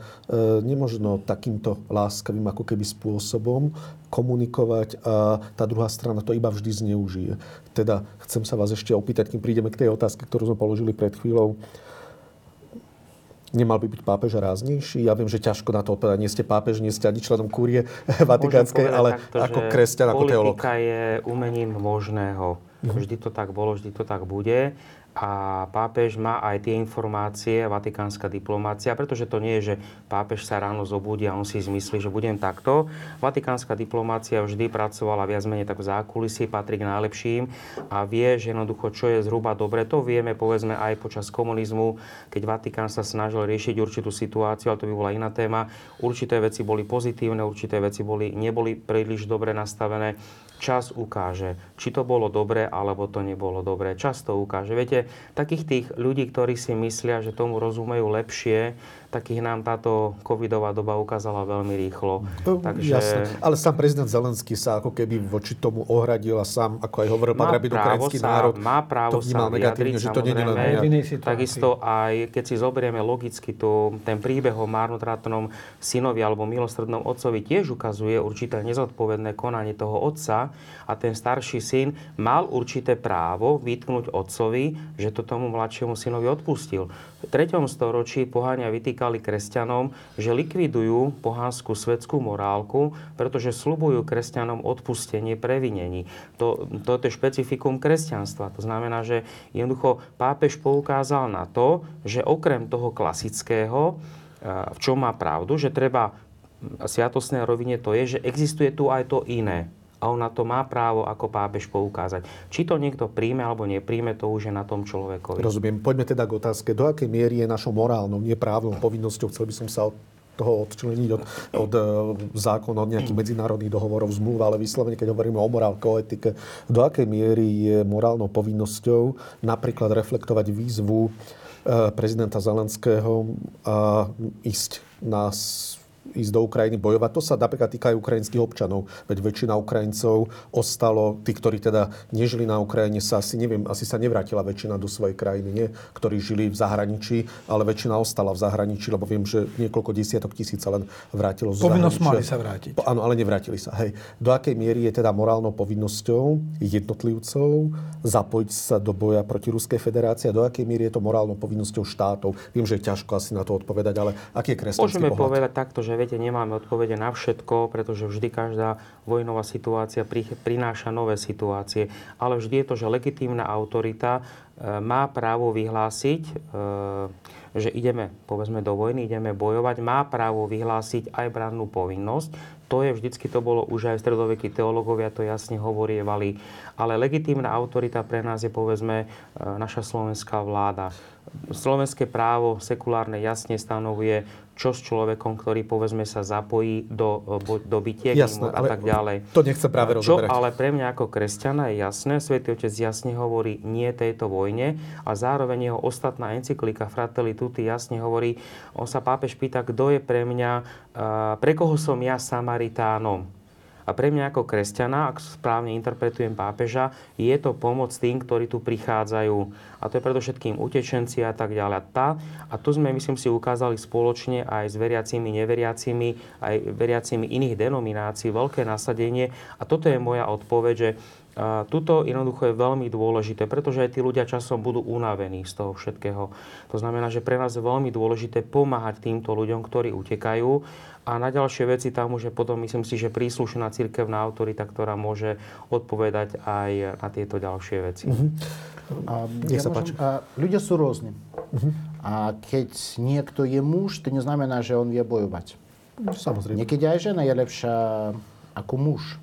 [SPEAKER 1] nemožno takýmto láskavým ako keby spôsobom komunikovať a tá druhá strana to iba vždy zneužije. Teda chcem sa vás ešte opýtať, kým prídeme k tej otázke, ktorú sme položili pred chvíľou. Nemal by byť pápež ráznejší? Ja viem, že ťažko na to odpovedať. Nie ste pápež, nie ste ani členom kúrie vatikánskej, ale takto, ako kresťan, ako teológ.
[SPEAKER 3] Politika je umením možného. Vždy to tak bolo, vždy to tak bude a pápež má aj tie informácie, vatikánska diplomácia, pretože to nie je, že pápež sa ráno zobudí a on si zmyslí, že budem takto. Vatikánska diplomácia vždy pracovala viac menej tak v zákulisí, patrí k najlepším a vie, že jednoducho, čo je zhruba dobre. To vieme, povedzme, aj počas komunizmu, keď Vatikán sa snažil riešiť určitú situáciu, ale to by bola iná téma. Určité veci boli pozitívne, určité veci boli, neboli príliš dobre nastavené čas ukáže, či to bolo dobre, alebo to nebolo dobre. Čas to ukáže. Viete, takých tých ľudí, ktorí si myslia, že tomu rozumejú lepšie, takých nám táto covidová doba ukázala veľmi rýchlo.
[SPEAKER 1] To, Takže... Jasne. Ale sám prezident Zelenský sa ako keby voči tomu ohradil a sám, ako aj hovoril pán Rabin, ukrajinský sa, národ
[SPEAKER 3] má právo
[SPEAKER 1] to vnímal negatívne, že to nie je len
[SPEAKER 3] Takisto aj, keď si zoberieme logicky tu, ten príbeh o márnotratnom synovi alebo milostrednom otcovi tiež ukazuje určité nezodpovedné konanie toho otca a ten starší syn mal určité právo vytknúť otcovi, že to tomu mladšiemu synovi odpustil. V 3. storočí poháňa vytýkali kresťanom, že likvidujú pohánsku svetskú morálku, pretože slubujú kresťanom odpustenie previnení. To, to je špecifikum kresťanstva. To znamená, že jednoducho pápež poukázal na to, že okrem toho klasického, v čom má pravdu, že treba sviatosnej rovine to je, že existuje tu aj to iné a on na to má právo ako pápež poukázať. Či to niekto príjme alebo nepríjme, to už je na tom človekovi.
[SPEAKER 1] Rozumiem. Poďme teda k otázke, do akej miery je našou morálnou, neprávnou povinnosťou, chcel by som sa od toho odčleniť od, od e, zákona, od nejakých medzinárodných dohovorov, zmluv, ale vyslovene, keď hovoríme o morálke, o etike, do akej miery je morálnou povinnosťou napríklad reflektovať výzvu e, prezidenta Zelenského a ísť na ísť do Ukrajiny bojovať. To sa napríklad týka aj ukrajinských občanov. Veď väčšina Ukrajincov ostalo, tí, ktorí teda nežili na Ukrajine, sa asi, neviem, asi sa nevrátila väčšina do svojej krajiny, nie? ktorí žili v zahraničí, ale väčšina ostala v zahraničí, lebo viem, že niekoľko desiatok tisíc sa len vrátilo z
[SPEAKER 4] Povinnosť mali sa vrátiť.
[SPEAKER 1] Po, áno, ale nevrátili sa. Hej. Do akej miery je teda morálnou povinnosťou jednotlivcov zapojiť sa do boja proti Ruskej federácii a do akej miery je to morálnou povinnosťou štátov? Viem, že je ťažko asi na to odpovedať, ale aký je kresťanský
[SPEAKER 3] Môžeme pohľad? povedať takto, že viete, nemáme odpovede na všetko, pretože vždy každá vojnová situácia prináša nové situácie. Ale vždy je to, že legitímna autorita e, má právo vyhlásiť, e, že ideme, povedzme, do vojny, ideme bojovať, má právo vyhlásiť aj brannú povinnosť. To je vždycky, to bolo už aj stredovekí teológovia, to jasne hovorievali. Ale legitímna autorita pre nás je, povedzme, e, naša slovenská vláda. Slovenské právo sekulárne jasne stanovuje, čo s človekom, ktorý povedzme sa zapojí do, do bytiek
[SPEAKER 1] jasné,
[SPEAKER 3] a tak ďalej.
[SPEAKER 1] To nechce práve
[SPEAKER 3] rozoberať. Čo ale pre mňa ako kresťana je jasné, Svetý Otec jasne hovorí nie tejto vojne a zároveň jeho ostatná encyklika Fratelli Tutti jasne hovorí, on sa pápež pýta, kto je pre mňa, pre koho som ja Samaritánom. A pre mňa ako kresťana, ak správne interpretujem pápeža, je to pomoc tým, ktorí tu prichádzajú. A to je predovšetkým utečenci a tak ďalej. Tá, a tu sme, myslím si, ukázali spoločne aj s veriacimi, neveriacimi, aj veriacimi iných denominácií veľké nasadenie. A toto je moja odpoveď, že a tuto jednoducho je veľmi dôležité, pretože aj tí ľudia časom budú unavení z toho všetkého. To znamená, že pre nás je veľmi dôležité pomáhať týmto ľuďom, ktorí utekajú. A na ďalšie veci tam už je potom, myslím si, že príslušná cirkevná autorita, ktorá môže odpovedať aj na tieto ďalšie veci. Uh-huh.
[SPEAKER 2] A, ja sa môžem, a ľudia sú rôzni. Uh-huh. A keď niekto je muž, to neznamená, že on vie bojovať.
[SPEAKER 1] Samozrejme.
[SPEAKER 2] Niekedy aj žena je lepšia ako muž.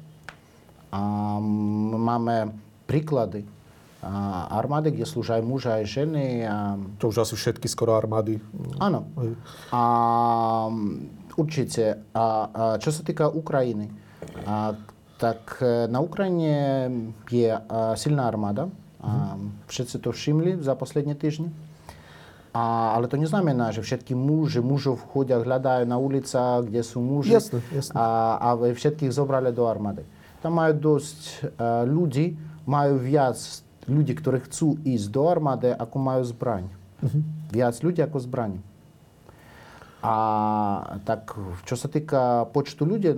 [SPEAKER 2] A máme príklady armády, kde slúžia aj muži, aj ženy. A...
[SPEAKER 1] To už asi všetky skoro armády.
[SPEAKER 2] Áno. A určite. A, a čo sa týka Ukrajiny, a, tak e, na Ukrajine je a, silná armáda. A všetci to všimli za posledné týždne. A, ale to neznamená, že všetky muži, mužov chodia, hľadajú na ulicách, kde sú muži.
[SPEAKER 1] Jasne, jasne.
[SPEAKER 2] A, a všetkých zobrali do armády. Tam majú dosť uh, ľudí, majú viac ľudí, ktorí chcú ísť do armády, ako majú zbraň. Uh-huh. Viac ľudí ako zbraň. A tak, čo sa týka počtu ľudí,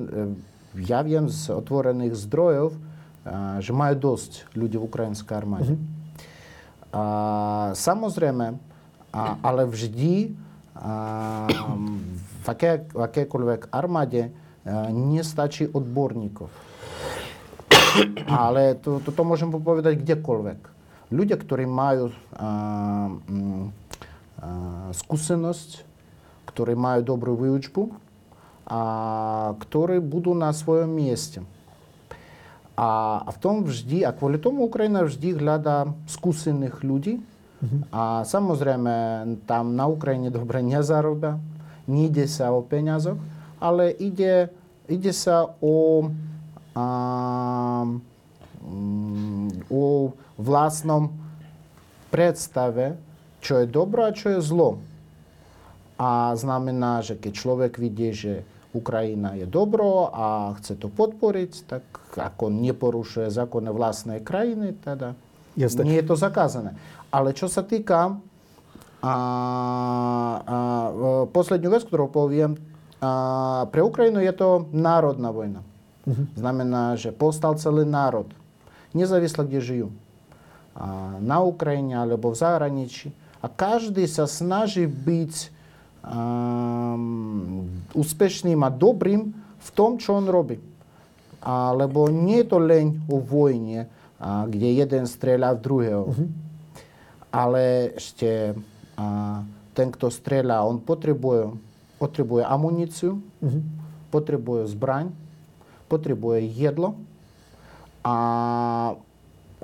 [SPEAKER 2] ja viem z otvorených zdrojov, uh, že majú dosť ľudí v ukrajinskej armáde. Uh-huh. A, samozrejme, a, ale vždy a, v, aké, v akékoľvek armáde a, nestačí odborníkov. Ale to, to, to môžem povedať kdekoľvek. Ľudia, ktorí majú a, a, skúsenosť, ktorí majú dobrú výučbu a ktorí budú na svojom mieste. A, a v tom vždy, a kvôli tomu Ukrajina vždy hľadá skúsených ľudí. Mm-hmm. A samozrejme, tam na Ukrajine dobre nezarobia, nejde sa o peniazoch, ale ide, ide sa o a, um, predstave, čo je dobro a čo je zlo. A znamená, že keď človek vidí, že Ukrajina je dobro a chce to podporiť, tak ako neporušuje zákony vlastnej krajiny, teda Jasne. nie je to zakázané. Ale čo sa týka a, a, poslednú vec, ktorú poviem, a, pre Ukrajinu je to národná vojna. Uh-huh. Znamená, že povstal celý národ, nezávisle kde žijú. A na Ukrajine alebo v zahraničí. A každý sa snaží byť um, úspešným a dobrým v tom, čo on robí. Alebo nie je to len o vojne, a, kde jeden strieľa v druhého. Uh-huh. Ale ešte a, ten, kto strieľa, on potrebuje, potrebuje amuníciu, uh-huh. potrebuje zbraň, potrebuje jedlo a,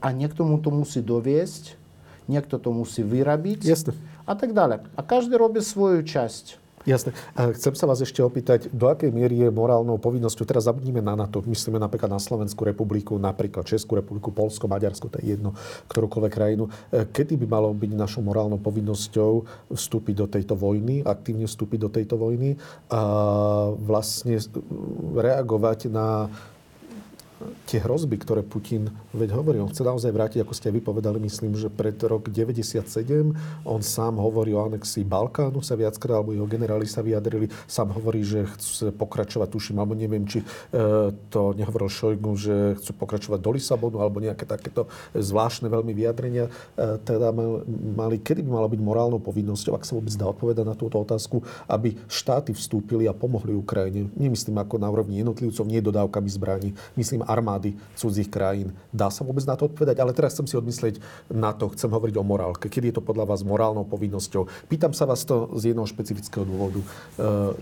[SPEAKER 2] a niekto mu to musí doviesť, niekto to musí vyrobiť
[SPEAKER 1] Jasne.
[SPEAKER 2] a tak ďalej. A každý robí svoju časť.
[SPEAKER 1] Jasne. A chcem sa vás ešte opýtať, do akej miery je morálnou povinnosťou, teraz zabudnime na NATO, myslíme napríklad na Slovenskú republiku, napríklad Českú republiku, Polsko, Maďarsko, to je jedno, ktorúkoľvek krajinu. E, kedy by malo byť našou morálnou povinnosťou vstúpiť do tejto vojny, aktívne vstúpiť do tejto vojny a vlastne reagovať na tie hrozby, ktoré Putin veď hovorí, on chce naozaj vrátiť, ako ste aj vypovedali, myslím, že pred rok 97 on sám hovorí o anexii Balkánu sa viackrát, alebo jeho generáli sa vyjadrili, sám hovorí, že chce pokračovať, tuším, alebo neviem, či e, to nehovoril Šojgu, že chcú pokračovať do Lisabonu, alebo nejaké takéto zvláštne veľmi vyjadrenia. E, teda mali, kedy by malo byť morálnou povinnosťou, ak sa vôbec dá odpovedať na túto otázku, aby štáty vstúpili a pomohli Ukrajine. Nemyslím ako na úrovni jednotlivcov, nie dodávkami zbraní, myslím armády cudzích krajín. Dá sa vôbec na to odpovedať? Ale teraz chcem si odmyslieť na to, chcem hovoriť o morálke. Kedy je to podľa vás morálnou povinnosťou? Pýtam sa vás to z jedného špecifického dôvodu. E,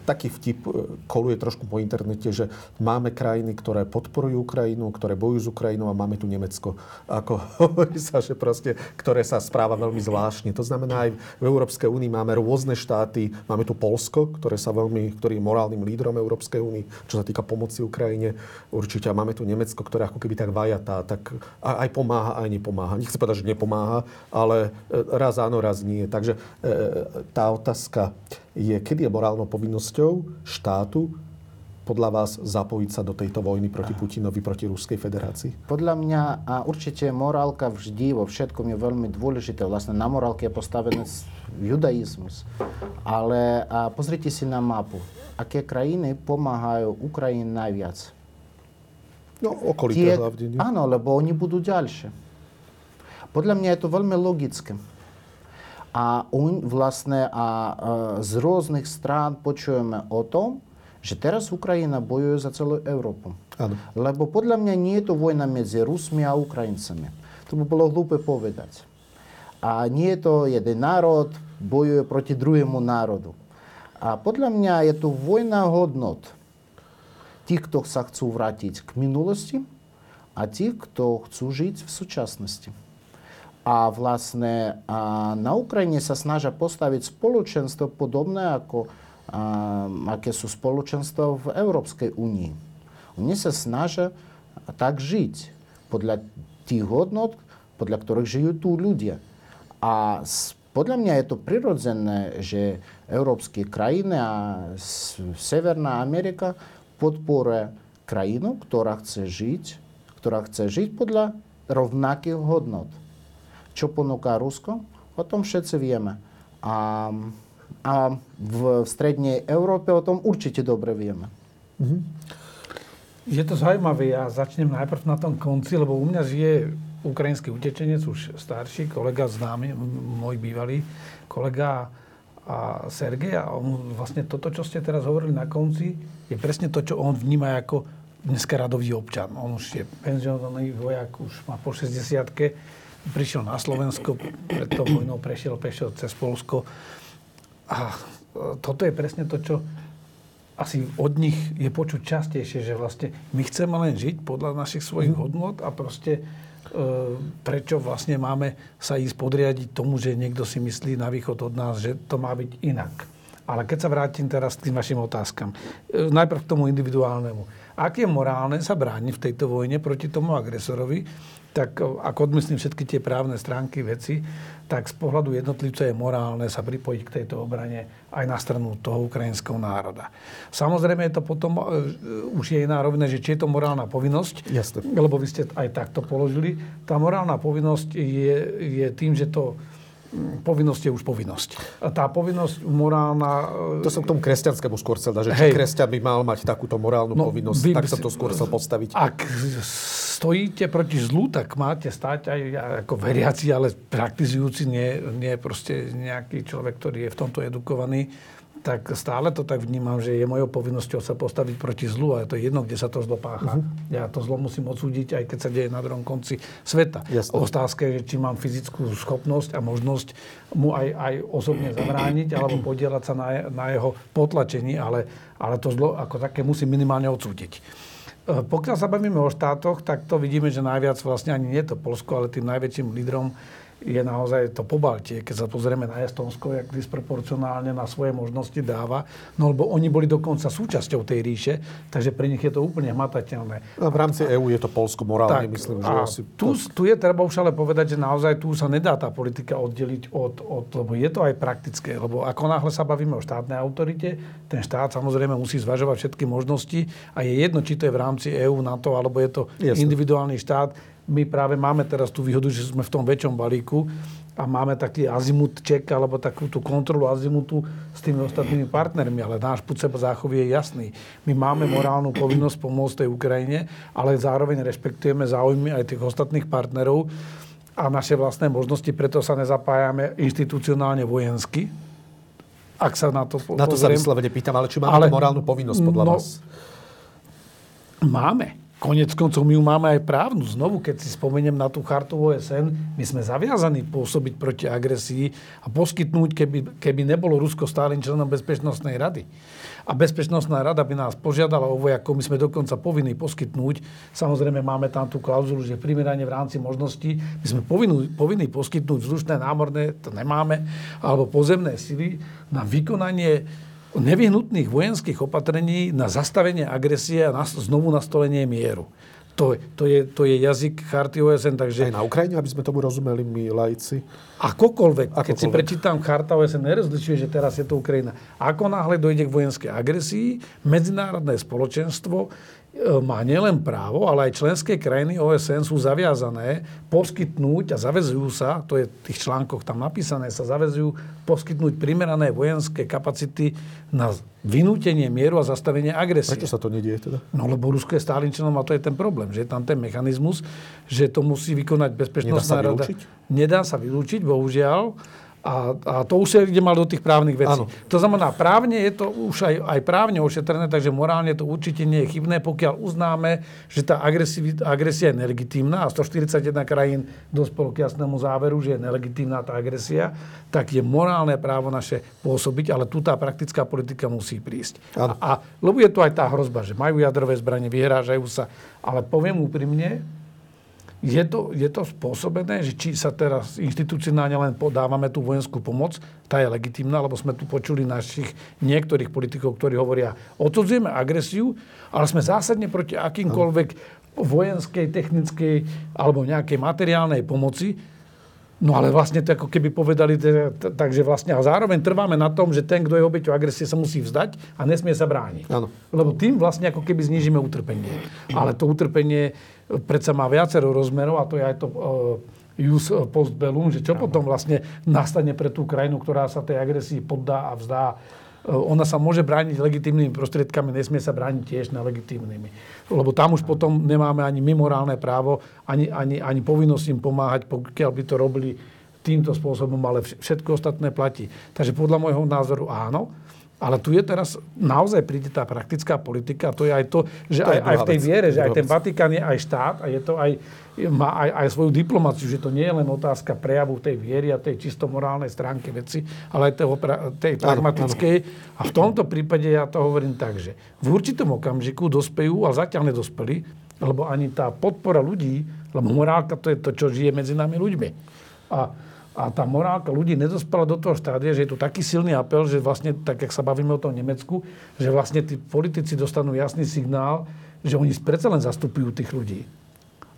[SPEAKER 1] taký vtip e, koluje trošku po internete, že máme krajiny, ktoré podporujú Ukrajinu, ktoré bojujú s Ukrajinou a máme tu Nemecko. Ako hovorí sa, že proste, ktoré sa správa veľmi zvláštne. To znamená, aj v Európskej únii máme rôzne štáty. Máme tu Polsko, ktoré sa veľmi, ktorý je morálnym lídrom Európskej únie, čo sa týka pomoci Ukrajine. Určite máme tu Nemecko, ktoré ako keby tak vajatá, tak aj pomáha, aj nepomáha. Nechcem povedať, že nepomáha, ale e, raz áno, raz nie. Takže e, tá otázka je, kedy je morálnou povinnosťou štátu podľa vás zapojiť sa do tejto vojny proti Putinovi, proti Ruskej federácii?
[SPEAKER 2] Podľa mňa a určite morálka vždy vo všetkom je veľmi dôležité. Vlastne na morálke je postavený judaizmus. Ale a pozrite si na mapu. Aké krajiny pomáhajú Ukrajine najviac?
[SPEAKER 1] No, okolité hlavne.
[SPEAKER 2] Áno, lebo oni budú ďalšie. Podľa mňa je to veľmi logické. A on vlastne a, a z rôznych strán počujeme o tom, že teraz Ukrajina bojuje za celú Európu.
[SPEAKER 1] Áno.
[SPEAKER 2] Lebo podľa mňa nie je to vojna medzi Rusmi a Ukrajincami. To by bolo hlúpe povedať. A nie je to jeden národ, bojuje proti druhému národu. A podľa mňa je to vojna hodnot. Kto sa chcú vrátiť k minulosti a tí, kto chcú žiť v súčasnosti. A vlastne a na Ukrajine sa snažia postaviť spoločenstvo podobné ako aké sú spoločenstva v Európskej únii. Oni sa snažia tak žiť podľa tých hodnot, podľa ktorých žijú tu ľudia. A podľa mňa je to prirodzené, že európske krajiny a Severná Amerika podporuje krajinu, ktorá chce žiť, ktorá chce žiť podľa rovnakých hodnot. Čo ponúka Rusko? O tom všetci vieme. A a v strednej Európe o tom určite dobre vieme. Mm-hmm.
[SPEAKER 4] Je to zaujímavé. Ja začnem najprv na tom konci, lebo u mňa žije ukrajinský utečenec, už starší, kolega známy, môj bývalý kolega a Sergej. A on, vlastne toto, čo ste teraz hovorili na konci, je presne to, čo on vníma ako dneska radový občan. On už je penzionovaný vojak, už má po 60 prišiel na Slovensko, pred tou vojnou prešiel pešo cez Polsko a e, toto je presne to, čo asi od nich je počuť častejšie, že vlastne my chceme len žiť podľa našich svojich hodnot a proste prečo vlastne máme sa ísť podriadiť tomu, že niekto si myslí na východ od nás, že to má byť inak. Ale keď sa vrátim teraz k tým vašim otázkam. E, najprv k tomu individuálnemu. Ak je morálne sa brániť v tejto vojne proti tomu agresorovi, tak ako odmyslím všetky tie právne stránky veci, tak z pohľadu jednotlivca je morálne sa pripojiť k tejto obrane aj na stranu toho ukrajinského národa. Samozrejme je to potom, uh, už je iná rovina, že či je to morálna povinnosť,
[SPEAKER 1] Jasne.
[SPEAKER 4] lebo vy ste aj takto položili. Tá morálna povinnosť je, je tým, že to povinnosť je už povinnosť. Tá povinnosť morálna...
[SPEAKER 1] To som k tomu kresťanskému skôr chcel dať, že či kresťan by mal mať takúto morálnu no, povinnosť, vy, tak som to skôr chcel postaviť.
[SPEAKER 4] Ak stojíte proti zlu, tak máte stať aj ako veriaci, ale praktizujúci, nie, nie proste nejaký človek, ktorý je v tomto edukovaný tak stále to tak vnímam, že je mojou povinnosťou sa postaviť proti zlu a je to jedno, kde sa to zlo pácha. Uh-huh. Ja to zlo musím odsúdiť, aj keď sa deje na druhom konci sveta. Jasne. Otázka je, či mám fyzickú schopnosť a možnosť mu aj, aj osobne zabrániť alebo podielať sa na, na jeho potlačení, ale, ale to zlo ako také musím minimálne odsúdiť. E, pokiaľ sa bavíme o štátoch, tak to vidíme, že najviac vlastne ani nie to Polsko, ale tým najväčším lídrom je naozaj to pobaltie. Keď sa pozrieme na Estonsko, jak disproporcionálne na svoje možnosti dáva, no lebo oni boli dokonca súčasťou tej ríše, takže pre nich je to úplne hmatateľné.
[SPEAKER 1] A v rámci EÚ je to Polsko morálne, tak, myslím. Že
[SPEAKER 4] asi tu, tu je treba už ale povedať, že naozaj tu sa nedá tá politika oddeliť od, od, lebo je to aj praktické, lebo ako náhle sa bavíme o štátnej autorite, ten štát samozrejme musí zvažovať všetky možnosti a je jedno, či to je v rámci EÚ, NATO, alebo je to Jasne. individuálny štát my práve máme teraz tú výhodu, že sme v tom väčšom balíku a máme taký azimut check alebo takú tú kontrolu azimutu s tými ostatnými partnermi, ale náš púd seba záchovy je jasný. My máme morálnu povinnosť pomôcť tej Ukrajine, ale zároveň rešpektujeme záujmy aj tých ostatných partnerov a naše vlastné možnosti, preto sa nezapájame inštitucionálne vojensky, ak sa na to
[SPEAKER 1] Na to sa vyslovene pýtam, ale či máme ale, morálnu povinnosť podľa no, vás?
[SPEAKER 4] Máme. Konec koncov my ju máme aj právnu. Znovu, keď si spomeniem na tú chartu OSN, my sme zaviazaní pôsobiť proti agresii a poskytnúť, keby, keby nebolo Rusko stálym členom Bezpečnostnej rady. A Bezpečnostná rada by nás požiadala o vojakov, my sme dokonca povinní poskytnúť. Samozrejme máme tam tú klauzulu, že primerane v rámci možností my sme povinní, povinní poskytnúť vzdušné, námorné, to nemáme, alebo pozemné sily na vykonanie nevyhnutných vojenských opatrení na zastavenie agresie a na, znovu nastolenie mieru. To, to, je, to je jazyk charty OSN, takže...
[SPEAKER 1] Aj na Ukrajine, aby sme tomu rozumeli my lajci.
[SPEAKER 4] Akokoľvek. Akokoľvek. Keď si prečítam charta OSN, nerozlišuje, že teraz je to Ukrajina. Ako náhle dojde k vojenskej agresii, medzinárodné spoločenstvo má nielen právo, ale aj členské krajiny OSN sú zaviazané poskytnúť a zavezujú sa, to je v tých článkoch tam napísané, sa zavezujú poskytnúť primerané vojenské kapacity na vynútenie mieru a zastavenie agresie.
[SPEAKER 1] Prečo sa to nedieje teda?
[SPEAKER 4] No lebo Rusko je stálym členom a to je ten problém, že je tam ten mechanizmus, že to musí vykonať bezpečnostná rada. Nedá sa vylúčiť, bohužiaľ. A, a to už sa ide mal do tých právnych vecí. Ano. To znamená, právne je to už aj, aj právne ošetrené, takže morálne to určite nie je chybné, pokiaľ uznáme, že tá agresia je nelegitímna a 141 krajín dospelo k jasnému záveru, že je nelegitímna tá agresia, tak je morálne právo naše pôsobiť, ale tu tá praktická politika musí prísť. A, a lebo je tu aj tá hrozba, že majú jadrové zbranie, vyhrážajú sa, ale poviem úprimne, je to, je to spôsobené, že či sa teraz inštitucionálne len podávame tú vojenskú pomoc, tá je legitimná, lebo sme tu počuli našich niektorých politikov, ktorí hovoria, odsudzujeme agresiu, ale sme zásadne proti akýmkoľvek vojenskej, technickej alebo nejakej materiálnej pomoci, No ale vlastne to ako keby povedali, takže vlastne a zároveň trváme na tom, že ten, kto je obeťou agresie, sa musí vzdať a nesmie sa brániť.
[SPEAKER 1] Áno.
[SPEAKER 4] Lebo tým vlastne ako keby znižíme utrpenie. Ale to utrpenie predsa má viacero rozmerov a to je aj to jus post bellum, že čo potom vlastne nastane pre tú krajinu, ktorá sa tej agresii poddá a vzdá Eh, ona sa môže brániť legitimnými prostriedkami, nesmie sa brániť tiež nelegitímnymi. Lebo tam už potom nemáme ani mimorálne právo, ani, ani, ani povinnosť im pomáhať, pokiaľ by to robili týmto spôsobom, ale všetko ostatné platí. Takže podľa môjho názoru áno, ale tu je teraz, naozaj príde tá praktická politika, a to je aj to, že to aj, aj v tej viere, že aj ten Vatikán je aj štát a je to aj, má aj, aj svoju diplomáciu, že to nie je len otázka prejavu tej viery a tej čisto morálnej stránky veci, ale aj tej, tej pragmatickej. A v tomto prípade ja to hovorím tak, že v určitom okamžiku dospejú, ale zatiaľ nedospeli, lebo ani tá podpora ľudí, lebo morálka to je to, čo žije medzi nami ľuďmi. A a tá morálka ľudí nedospela do toho štádia, že je tu taký silný apel, že vlastne, tak jak sa bavíme o tom Nemecku, že vlastne tí politici dostanú jasný signál, že oni predsa len zastupujú tých ľudí.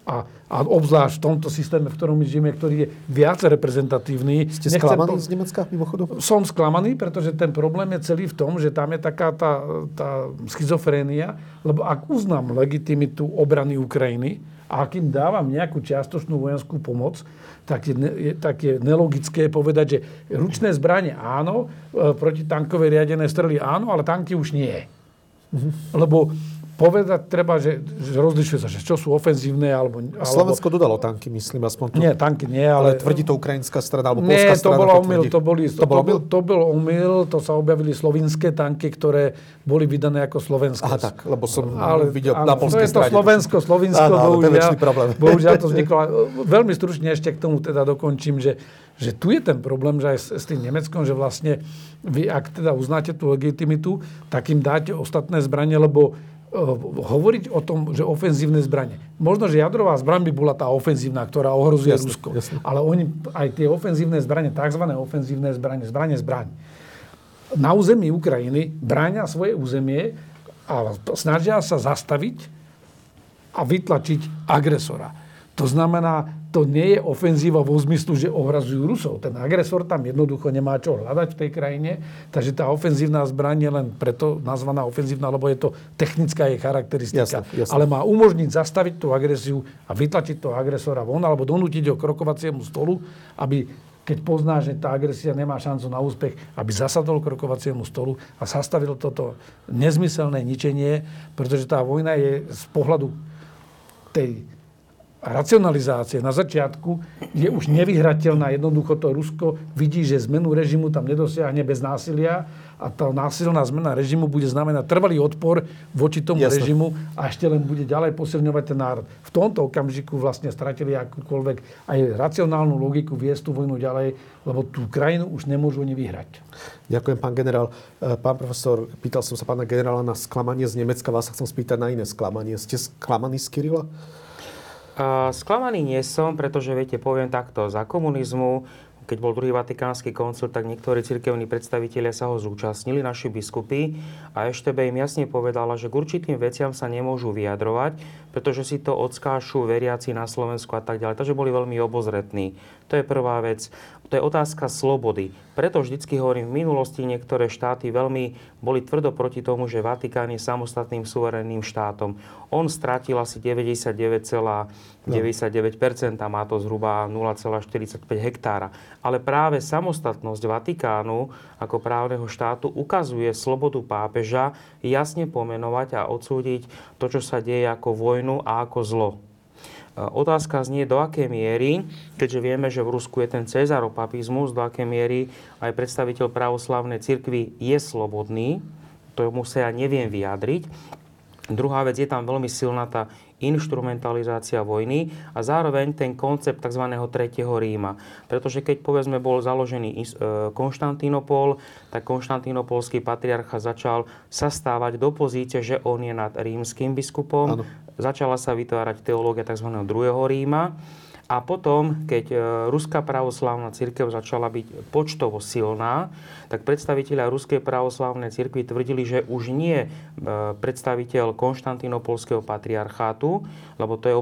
[SPEAKER 4] A, a obzvlášť v tomto systéme, v ktorom my žijeme, ktorý je viac reprezentatívny.
[SPEAKER 1] Ste sklamaní po... z Nemecka mimochodom?
[SPEAKER 4] Som sklamaný, pretože ten problém je celý v tom, že tam je taká tá, tá schizofrénia, lebo ak uznám legitimitu obrany Ukrajiny, a ak im dávam nejakú čiastočnú vojenskú pomoc, tak je, je, tak je nelogické povedať, že ručné zbranie áno, e, protitankové riadené strely áno, ale tanky už nie. Mm-hmm. Lebo povedať treba, že, že rozlišuje sa, že čo sú ofenzívne alebo... alebo...
[SPEAKER 1] Slovensko dodalo tanky, myslím, aspoň
[SPEAKER 4] to. Nie, tanky nie, ale...
[SPEAKER 1] ale tvrdí to ukrajinská strana, alebo
[SPEAKER 4] nie,
[SPEAKER 1] polská strana.
[SPEAKER 4] to bolo omyl, to, boli,
[SPEAKER 1] to, to, bol omyl?
[SPEAKER 4] To, bol omyl, to sa objavili slovinské tanky, ktoré boli vydané ako slovenské.
[SPEAKER 1] Aha, tak, lebo som ale, videl ale, na polskej
[SPEAKER 4] strane. To Slovensko, Slovinsko,
[SPEAKER 1] bohužiaľ,
[SPEAKER 4] bohužiaľ to vzniklo. Veľmi stručne ešte k tomu teda dokončím, že, že tu je ten problém, že aj s, s tým Nemeckom, že vlastne vy, ak teda uznáte tú legitimitu, tak im dáte ostatné zbranie, lebo hovoriť o tom, že ofenzívne zbranie. Možno, že jadrová zbraň by bola tá ofenzívna, ktorá ohrozuje jasne, Rusko. Jasne. Ale oni, aj tie ofenzívne zbranie, tzv. ofenzívne zbranie, zbranie zbraň, na území Ukrajiny bráňa svoje územie a snažia sa zastaviť a vytlačiť agresora. To znamená, to nie je ofenzíva vo zmyslu, že ohrazujú Rusov. Ten agresor tam jednoducho nemá čo hľadať v tej krajine, takže tá ofenzívna zbraň je len preto nazvaná ofenzívna, lebo je to technická jej charakteristika. Jasne, jasne. Ale má umožniť zastaviť tú agresiu a vytlačiť toho agresora von, alebo donútiť ho k rokovaciemu stolu, aby keď pozná, že tá agresia nemá šancu na úspech, aby zasadol k rokovaciemu stolu a zastavil toto nezmyselné ničenie, pretože tá vojna je z pohľadu tej racionalizácie na začiatku je už nevyhrateľná. Jednoducho to Rusko vidí, že zmenu režimu tam nedosiahne bez násilia a tá násilná zmena režimu bude znamenať trvalý odpor voči tomu Jasne. režimu a ešte len bude ďalej posilňovať ten národ. V tomto okamžiku vlastne stratili akúkoľvek aj racionálnu logiku viesť tú vojnu ďalej, lebo tú krajinu už nemôžu ani vyhrať.
[SPEAKER 1] Ďakujem, pán generál. E, pán profesor, pýtal som sa pána generála na sklamanie z Nemecka, vás sa chcem spýtať na iné sklamanie. Ste sklamaní z Kirila?
[SPEAKER 3] Sklamaný nie som, pretože viete, poviem takto, za komunizmu keď bol druhý vatikánsky koncil, tak niektorí cirkevní predstavitelia sa ho zúčastnili, naši biskupy, a EŠTB im jasne povedala, že k určitým veciam sa nemôžu vyjadrovať, pretože si to odskášu veriaci na Slovensku a tak ďalej. Takže boli veľmi obozretní. To je prvá vec. To je otázka slobody. Preto vždycky hovorím, v minulosti niektoré štáty veľmi boli tvrdo proti tomu, že Vatikán je samostatným suverénnym štátom. On stratil asi 99,99%, a má to zhruba 0,45 hektára. Ale práve samostatnosť Vatikánu ako právneho štátu ukazuje slobodu pápeža jasne pomenovať a odsúdiť to, čo sa deje ako vojnu a ako zlo. Otázka znie, do akej miery, keďže vieme, že v Rusku je ten cezaropapizmus, do akej miery aj predstaviteľ pravoslavnej cirkvi je slobodný, tomu sa ja neviem vyjadriť. Druhá vec, je tam veľmi silná tá instrumentalizácia vojny a zároveň ten koncept tzv. tretieho Ríma. Pretože keď povedzme bol založený e, Konštantínopol, tak konštantínopolský patriarcha začal sa stávať do pozície, že on je nad rímským biskupom. Ano. Začala sa vytvárať teológia tzv. druhého Ríma a potom, keď e, Ruská pravoslavná církev začala byť počtovo silná, tak predstaviteľia Ruskej pravoslavnej církvy tvrdili, že už nie e, predstaviteľ konštantinopolského patriarchátu, lebo to je,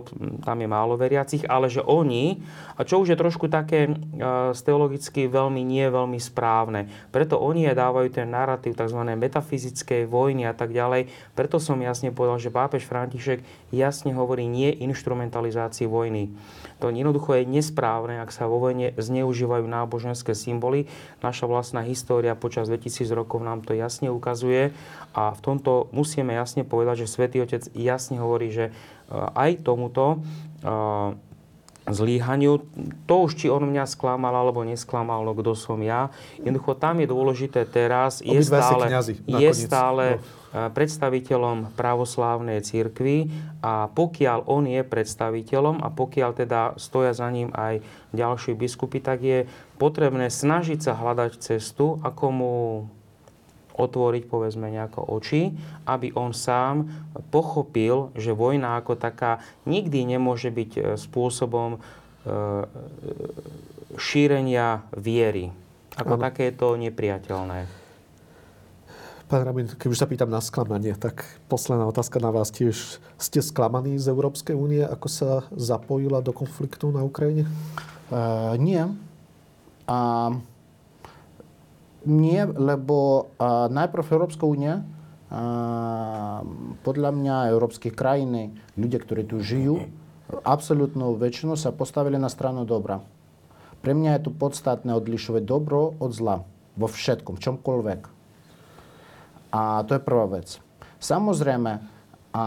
[SPEAKER 3] tam je málo veriacich, ale že oni, a čo už je trošku také e, teologicky veľmi nie veľmi správne, preto oni aj dávajú ten narratív tzv. metafyzickej vojny a tak ďalej. Preto som jasne povedal, že pápež František jasne hovorí nie instrumentalizácii vojny. To jednoducho je nesprávne, ak sa vo vojne zneužívajú náboženské symboly. Naša vlastná história počas 2000 rokov nám to jasne ukazuje a v tomto musíme jasne povedať, že Svätý Otec jasne hovorí, že e, aj tomuto e, zlíhaniu. To už, či on mňa sklamal alebo nesklamal, no kto som ja. Jednoducho tam je dôležité teraz, je stále, kniazy, je stále no predstaviteľom pravoslávnej církvy a pokiaľ on je predstaviteľom a pokiaľ teda stoja za ním aj ďalší biskupy, tak je potrebné snažiť sa hľadať cestu, ako mu otvoriť povedzme nejako oči, aby on sám pochopil, že vojna ako taká nikdy nemôže byť e, spôsobom e, šírenia viery. Ako ano. také je to nepriateľné.
[SPEAKER 1] Pán Rabin, keď už sa pýtam na sklamanie, tak posledná otázka na vás tiež. Ste sklamaní z Európskej únie, ako sa zapojila do konfliktu na Ukrajine?
[SPEAKER 2] Uh, nie. Uh, nie, lebo uh, najprv Európska únia, uh, podľa mňa európske krajiny, ľudia, ktorí tu žijú, absolútnu väčšinu sa postavili na stranu dobra. Pre mňa je tu podstatné odlišovať dobro od zla. Vo všetkom, v čomkoľvek. A to je prvá vec. Samozrejme, a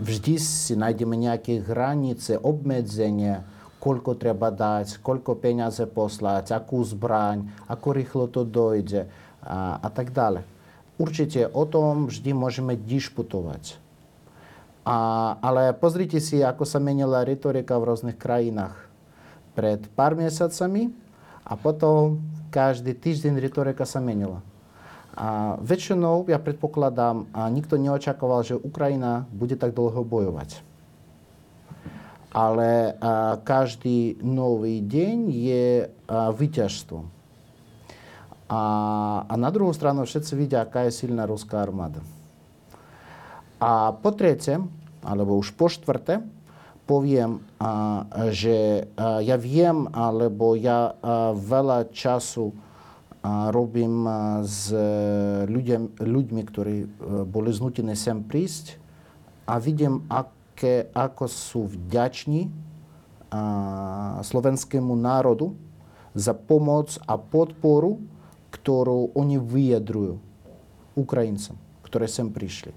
[SPEAKER 2] vždy si nájdeme nejaké hranice, obmedzenia, koľko treba dať, koľko peniaze poslať, akú zbraň, ako rýchlo to dojde a, a tak ďalej. Určite o tom vždy môžeme diskutovať. A, ale pozrite si, ako sa menila retorika v rôznych krajinách. Pred pár mesiacami a potom každý týždeň retorika sa menila. A väčšinou, ja predpokladám, a nikto neočakoval, že Ukrajina bude tak dlho bojovať. Ale a, každý nový deň je a, víťazstvo. A, a na druhú stranu všetci vidia, aká je silná ruská armáda. A po tretie, alebo už po štvrté, poviem, a, že a, ja viem, alebo ja a, veľa času a robím s ľuďom, ľuďmi, ktorí e, boli znútení sem prísť a vidím, aké, ako sú vďační slovenskému národu za pomoc a podporu, ktorú oni vyjadrujú Ukrajincom, ktoré sem prišli.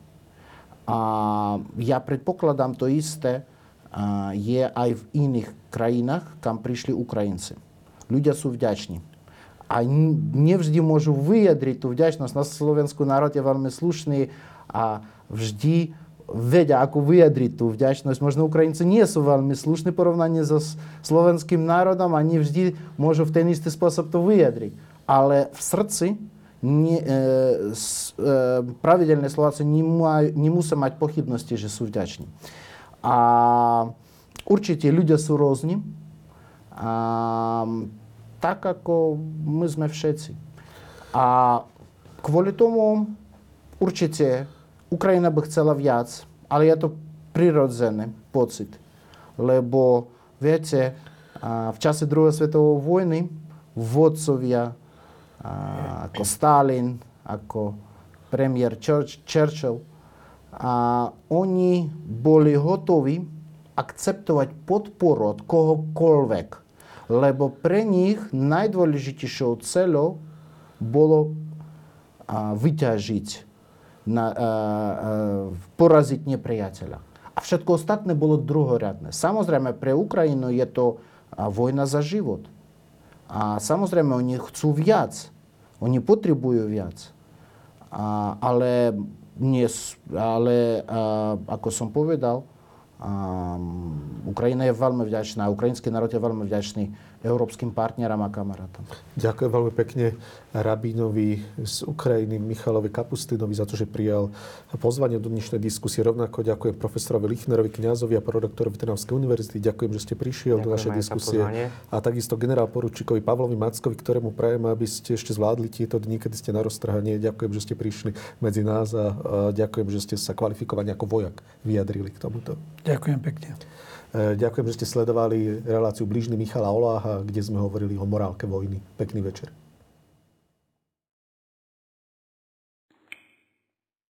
[SPEAKER 2] A ja predpokladám to isté je aj v iných krajinách, kam prišli Ukrajinci. Ľudia sú vďační a nevždy môžu vyjadriť tú vďačnosť. Na Slovensku národ je veľmi slušný a vždy vedia, ako vyjadriť tú vďačnosť. Možno Ukrajinci nie sú veľmi slušní porovnaní so slovenským národom nie vždy môžu v ten istý spôsob to vyjadriť. Ale v srdci nie, e, s, e, pravidelné Slováci nemusia mať pochybnosti, že sú vďační. A určite ľudia sú rôzni A, tak ako my sme všetci. A kvôli tomu určite Ukrajina by chcela viac, ale je to prirodzený pocit. Lebo, viete, v čase druhej svetovej vojny vodcovia ako Stalin, ako premiér Churchill, a oni boli hotoví akceptovať podporu od kohokoľvek, lebo pre nich najdôležitejšou celou bolo a, vyťažiť, na, a, a, poraziť nepriateľa. A všetko ostatné bolo druhoradné. Samozrejme, pre Ukrajinu je to vojna za život. A samozrejme, oni chcú viac. Oni potrebujú viac. A, ale, nie, ale a, ako som povedal, Um, Ukrajina je veľmi vďačná, ukrajinský národ je veľmi vďačný európskym partnerom a kamarátom.
[SPEAKER 1] Ďakujem veľmi pekne rabínovi z Ukrajiny Michalovi Kapustinovi za to, že prijal pozvanie do dnešnej diskusie. Rovnako ďakujem profesorovi Lichnerovi, kňazovi a prorektorovi Trnavskej univerzity. Ďakujem, že ste prišiel ďakujem do našej diskusie. A takisto generál poručíkovi Pavlovi Mackovi, ktorému prajem, aby ste ešte zvládli tieto dni, kedy ste na roztrhanie. Ďakujem, že ste prišli medzi nás a ďakujem, že ste sa kvalifikovali ako vojak vyjadrili k tomuto.
[SPEAKER 4] Ďakujem pekne.
[SPEAKER 1] E, ďakujem, že ste sledovali reláciu Blížny Michala Oláha, kde sme hovorili o morálke vojny. Pekný večer.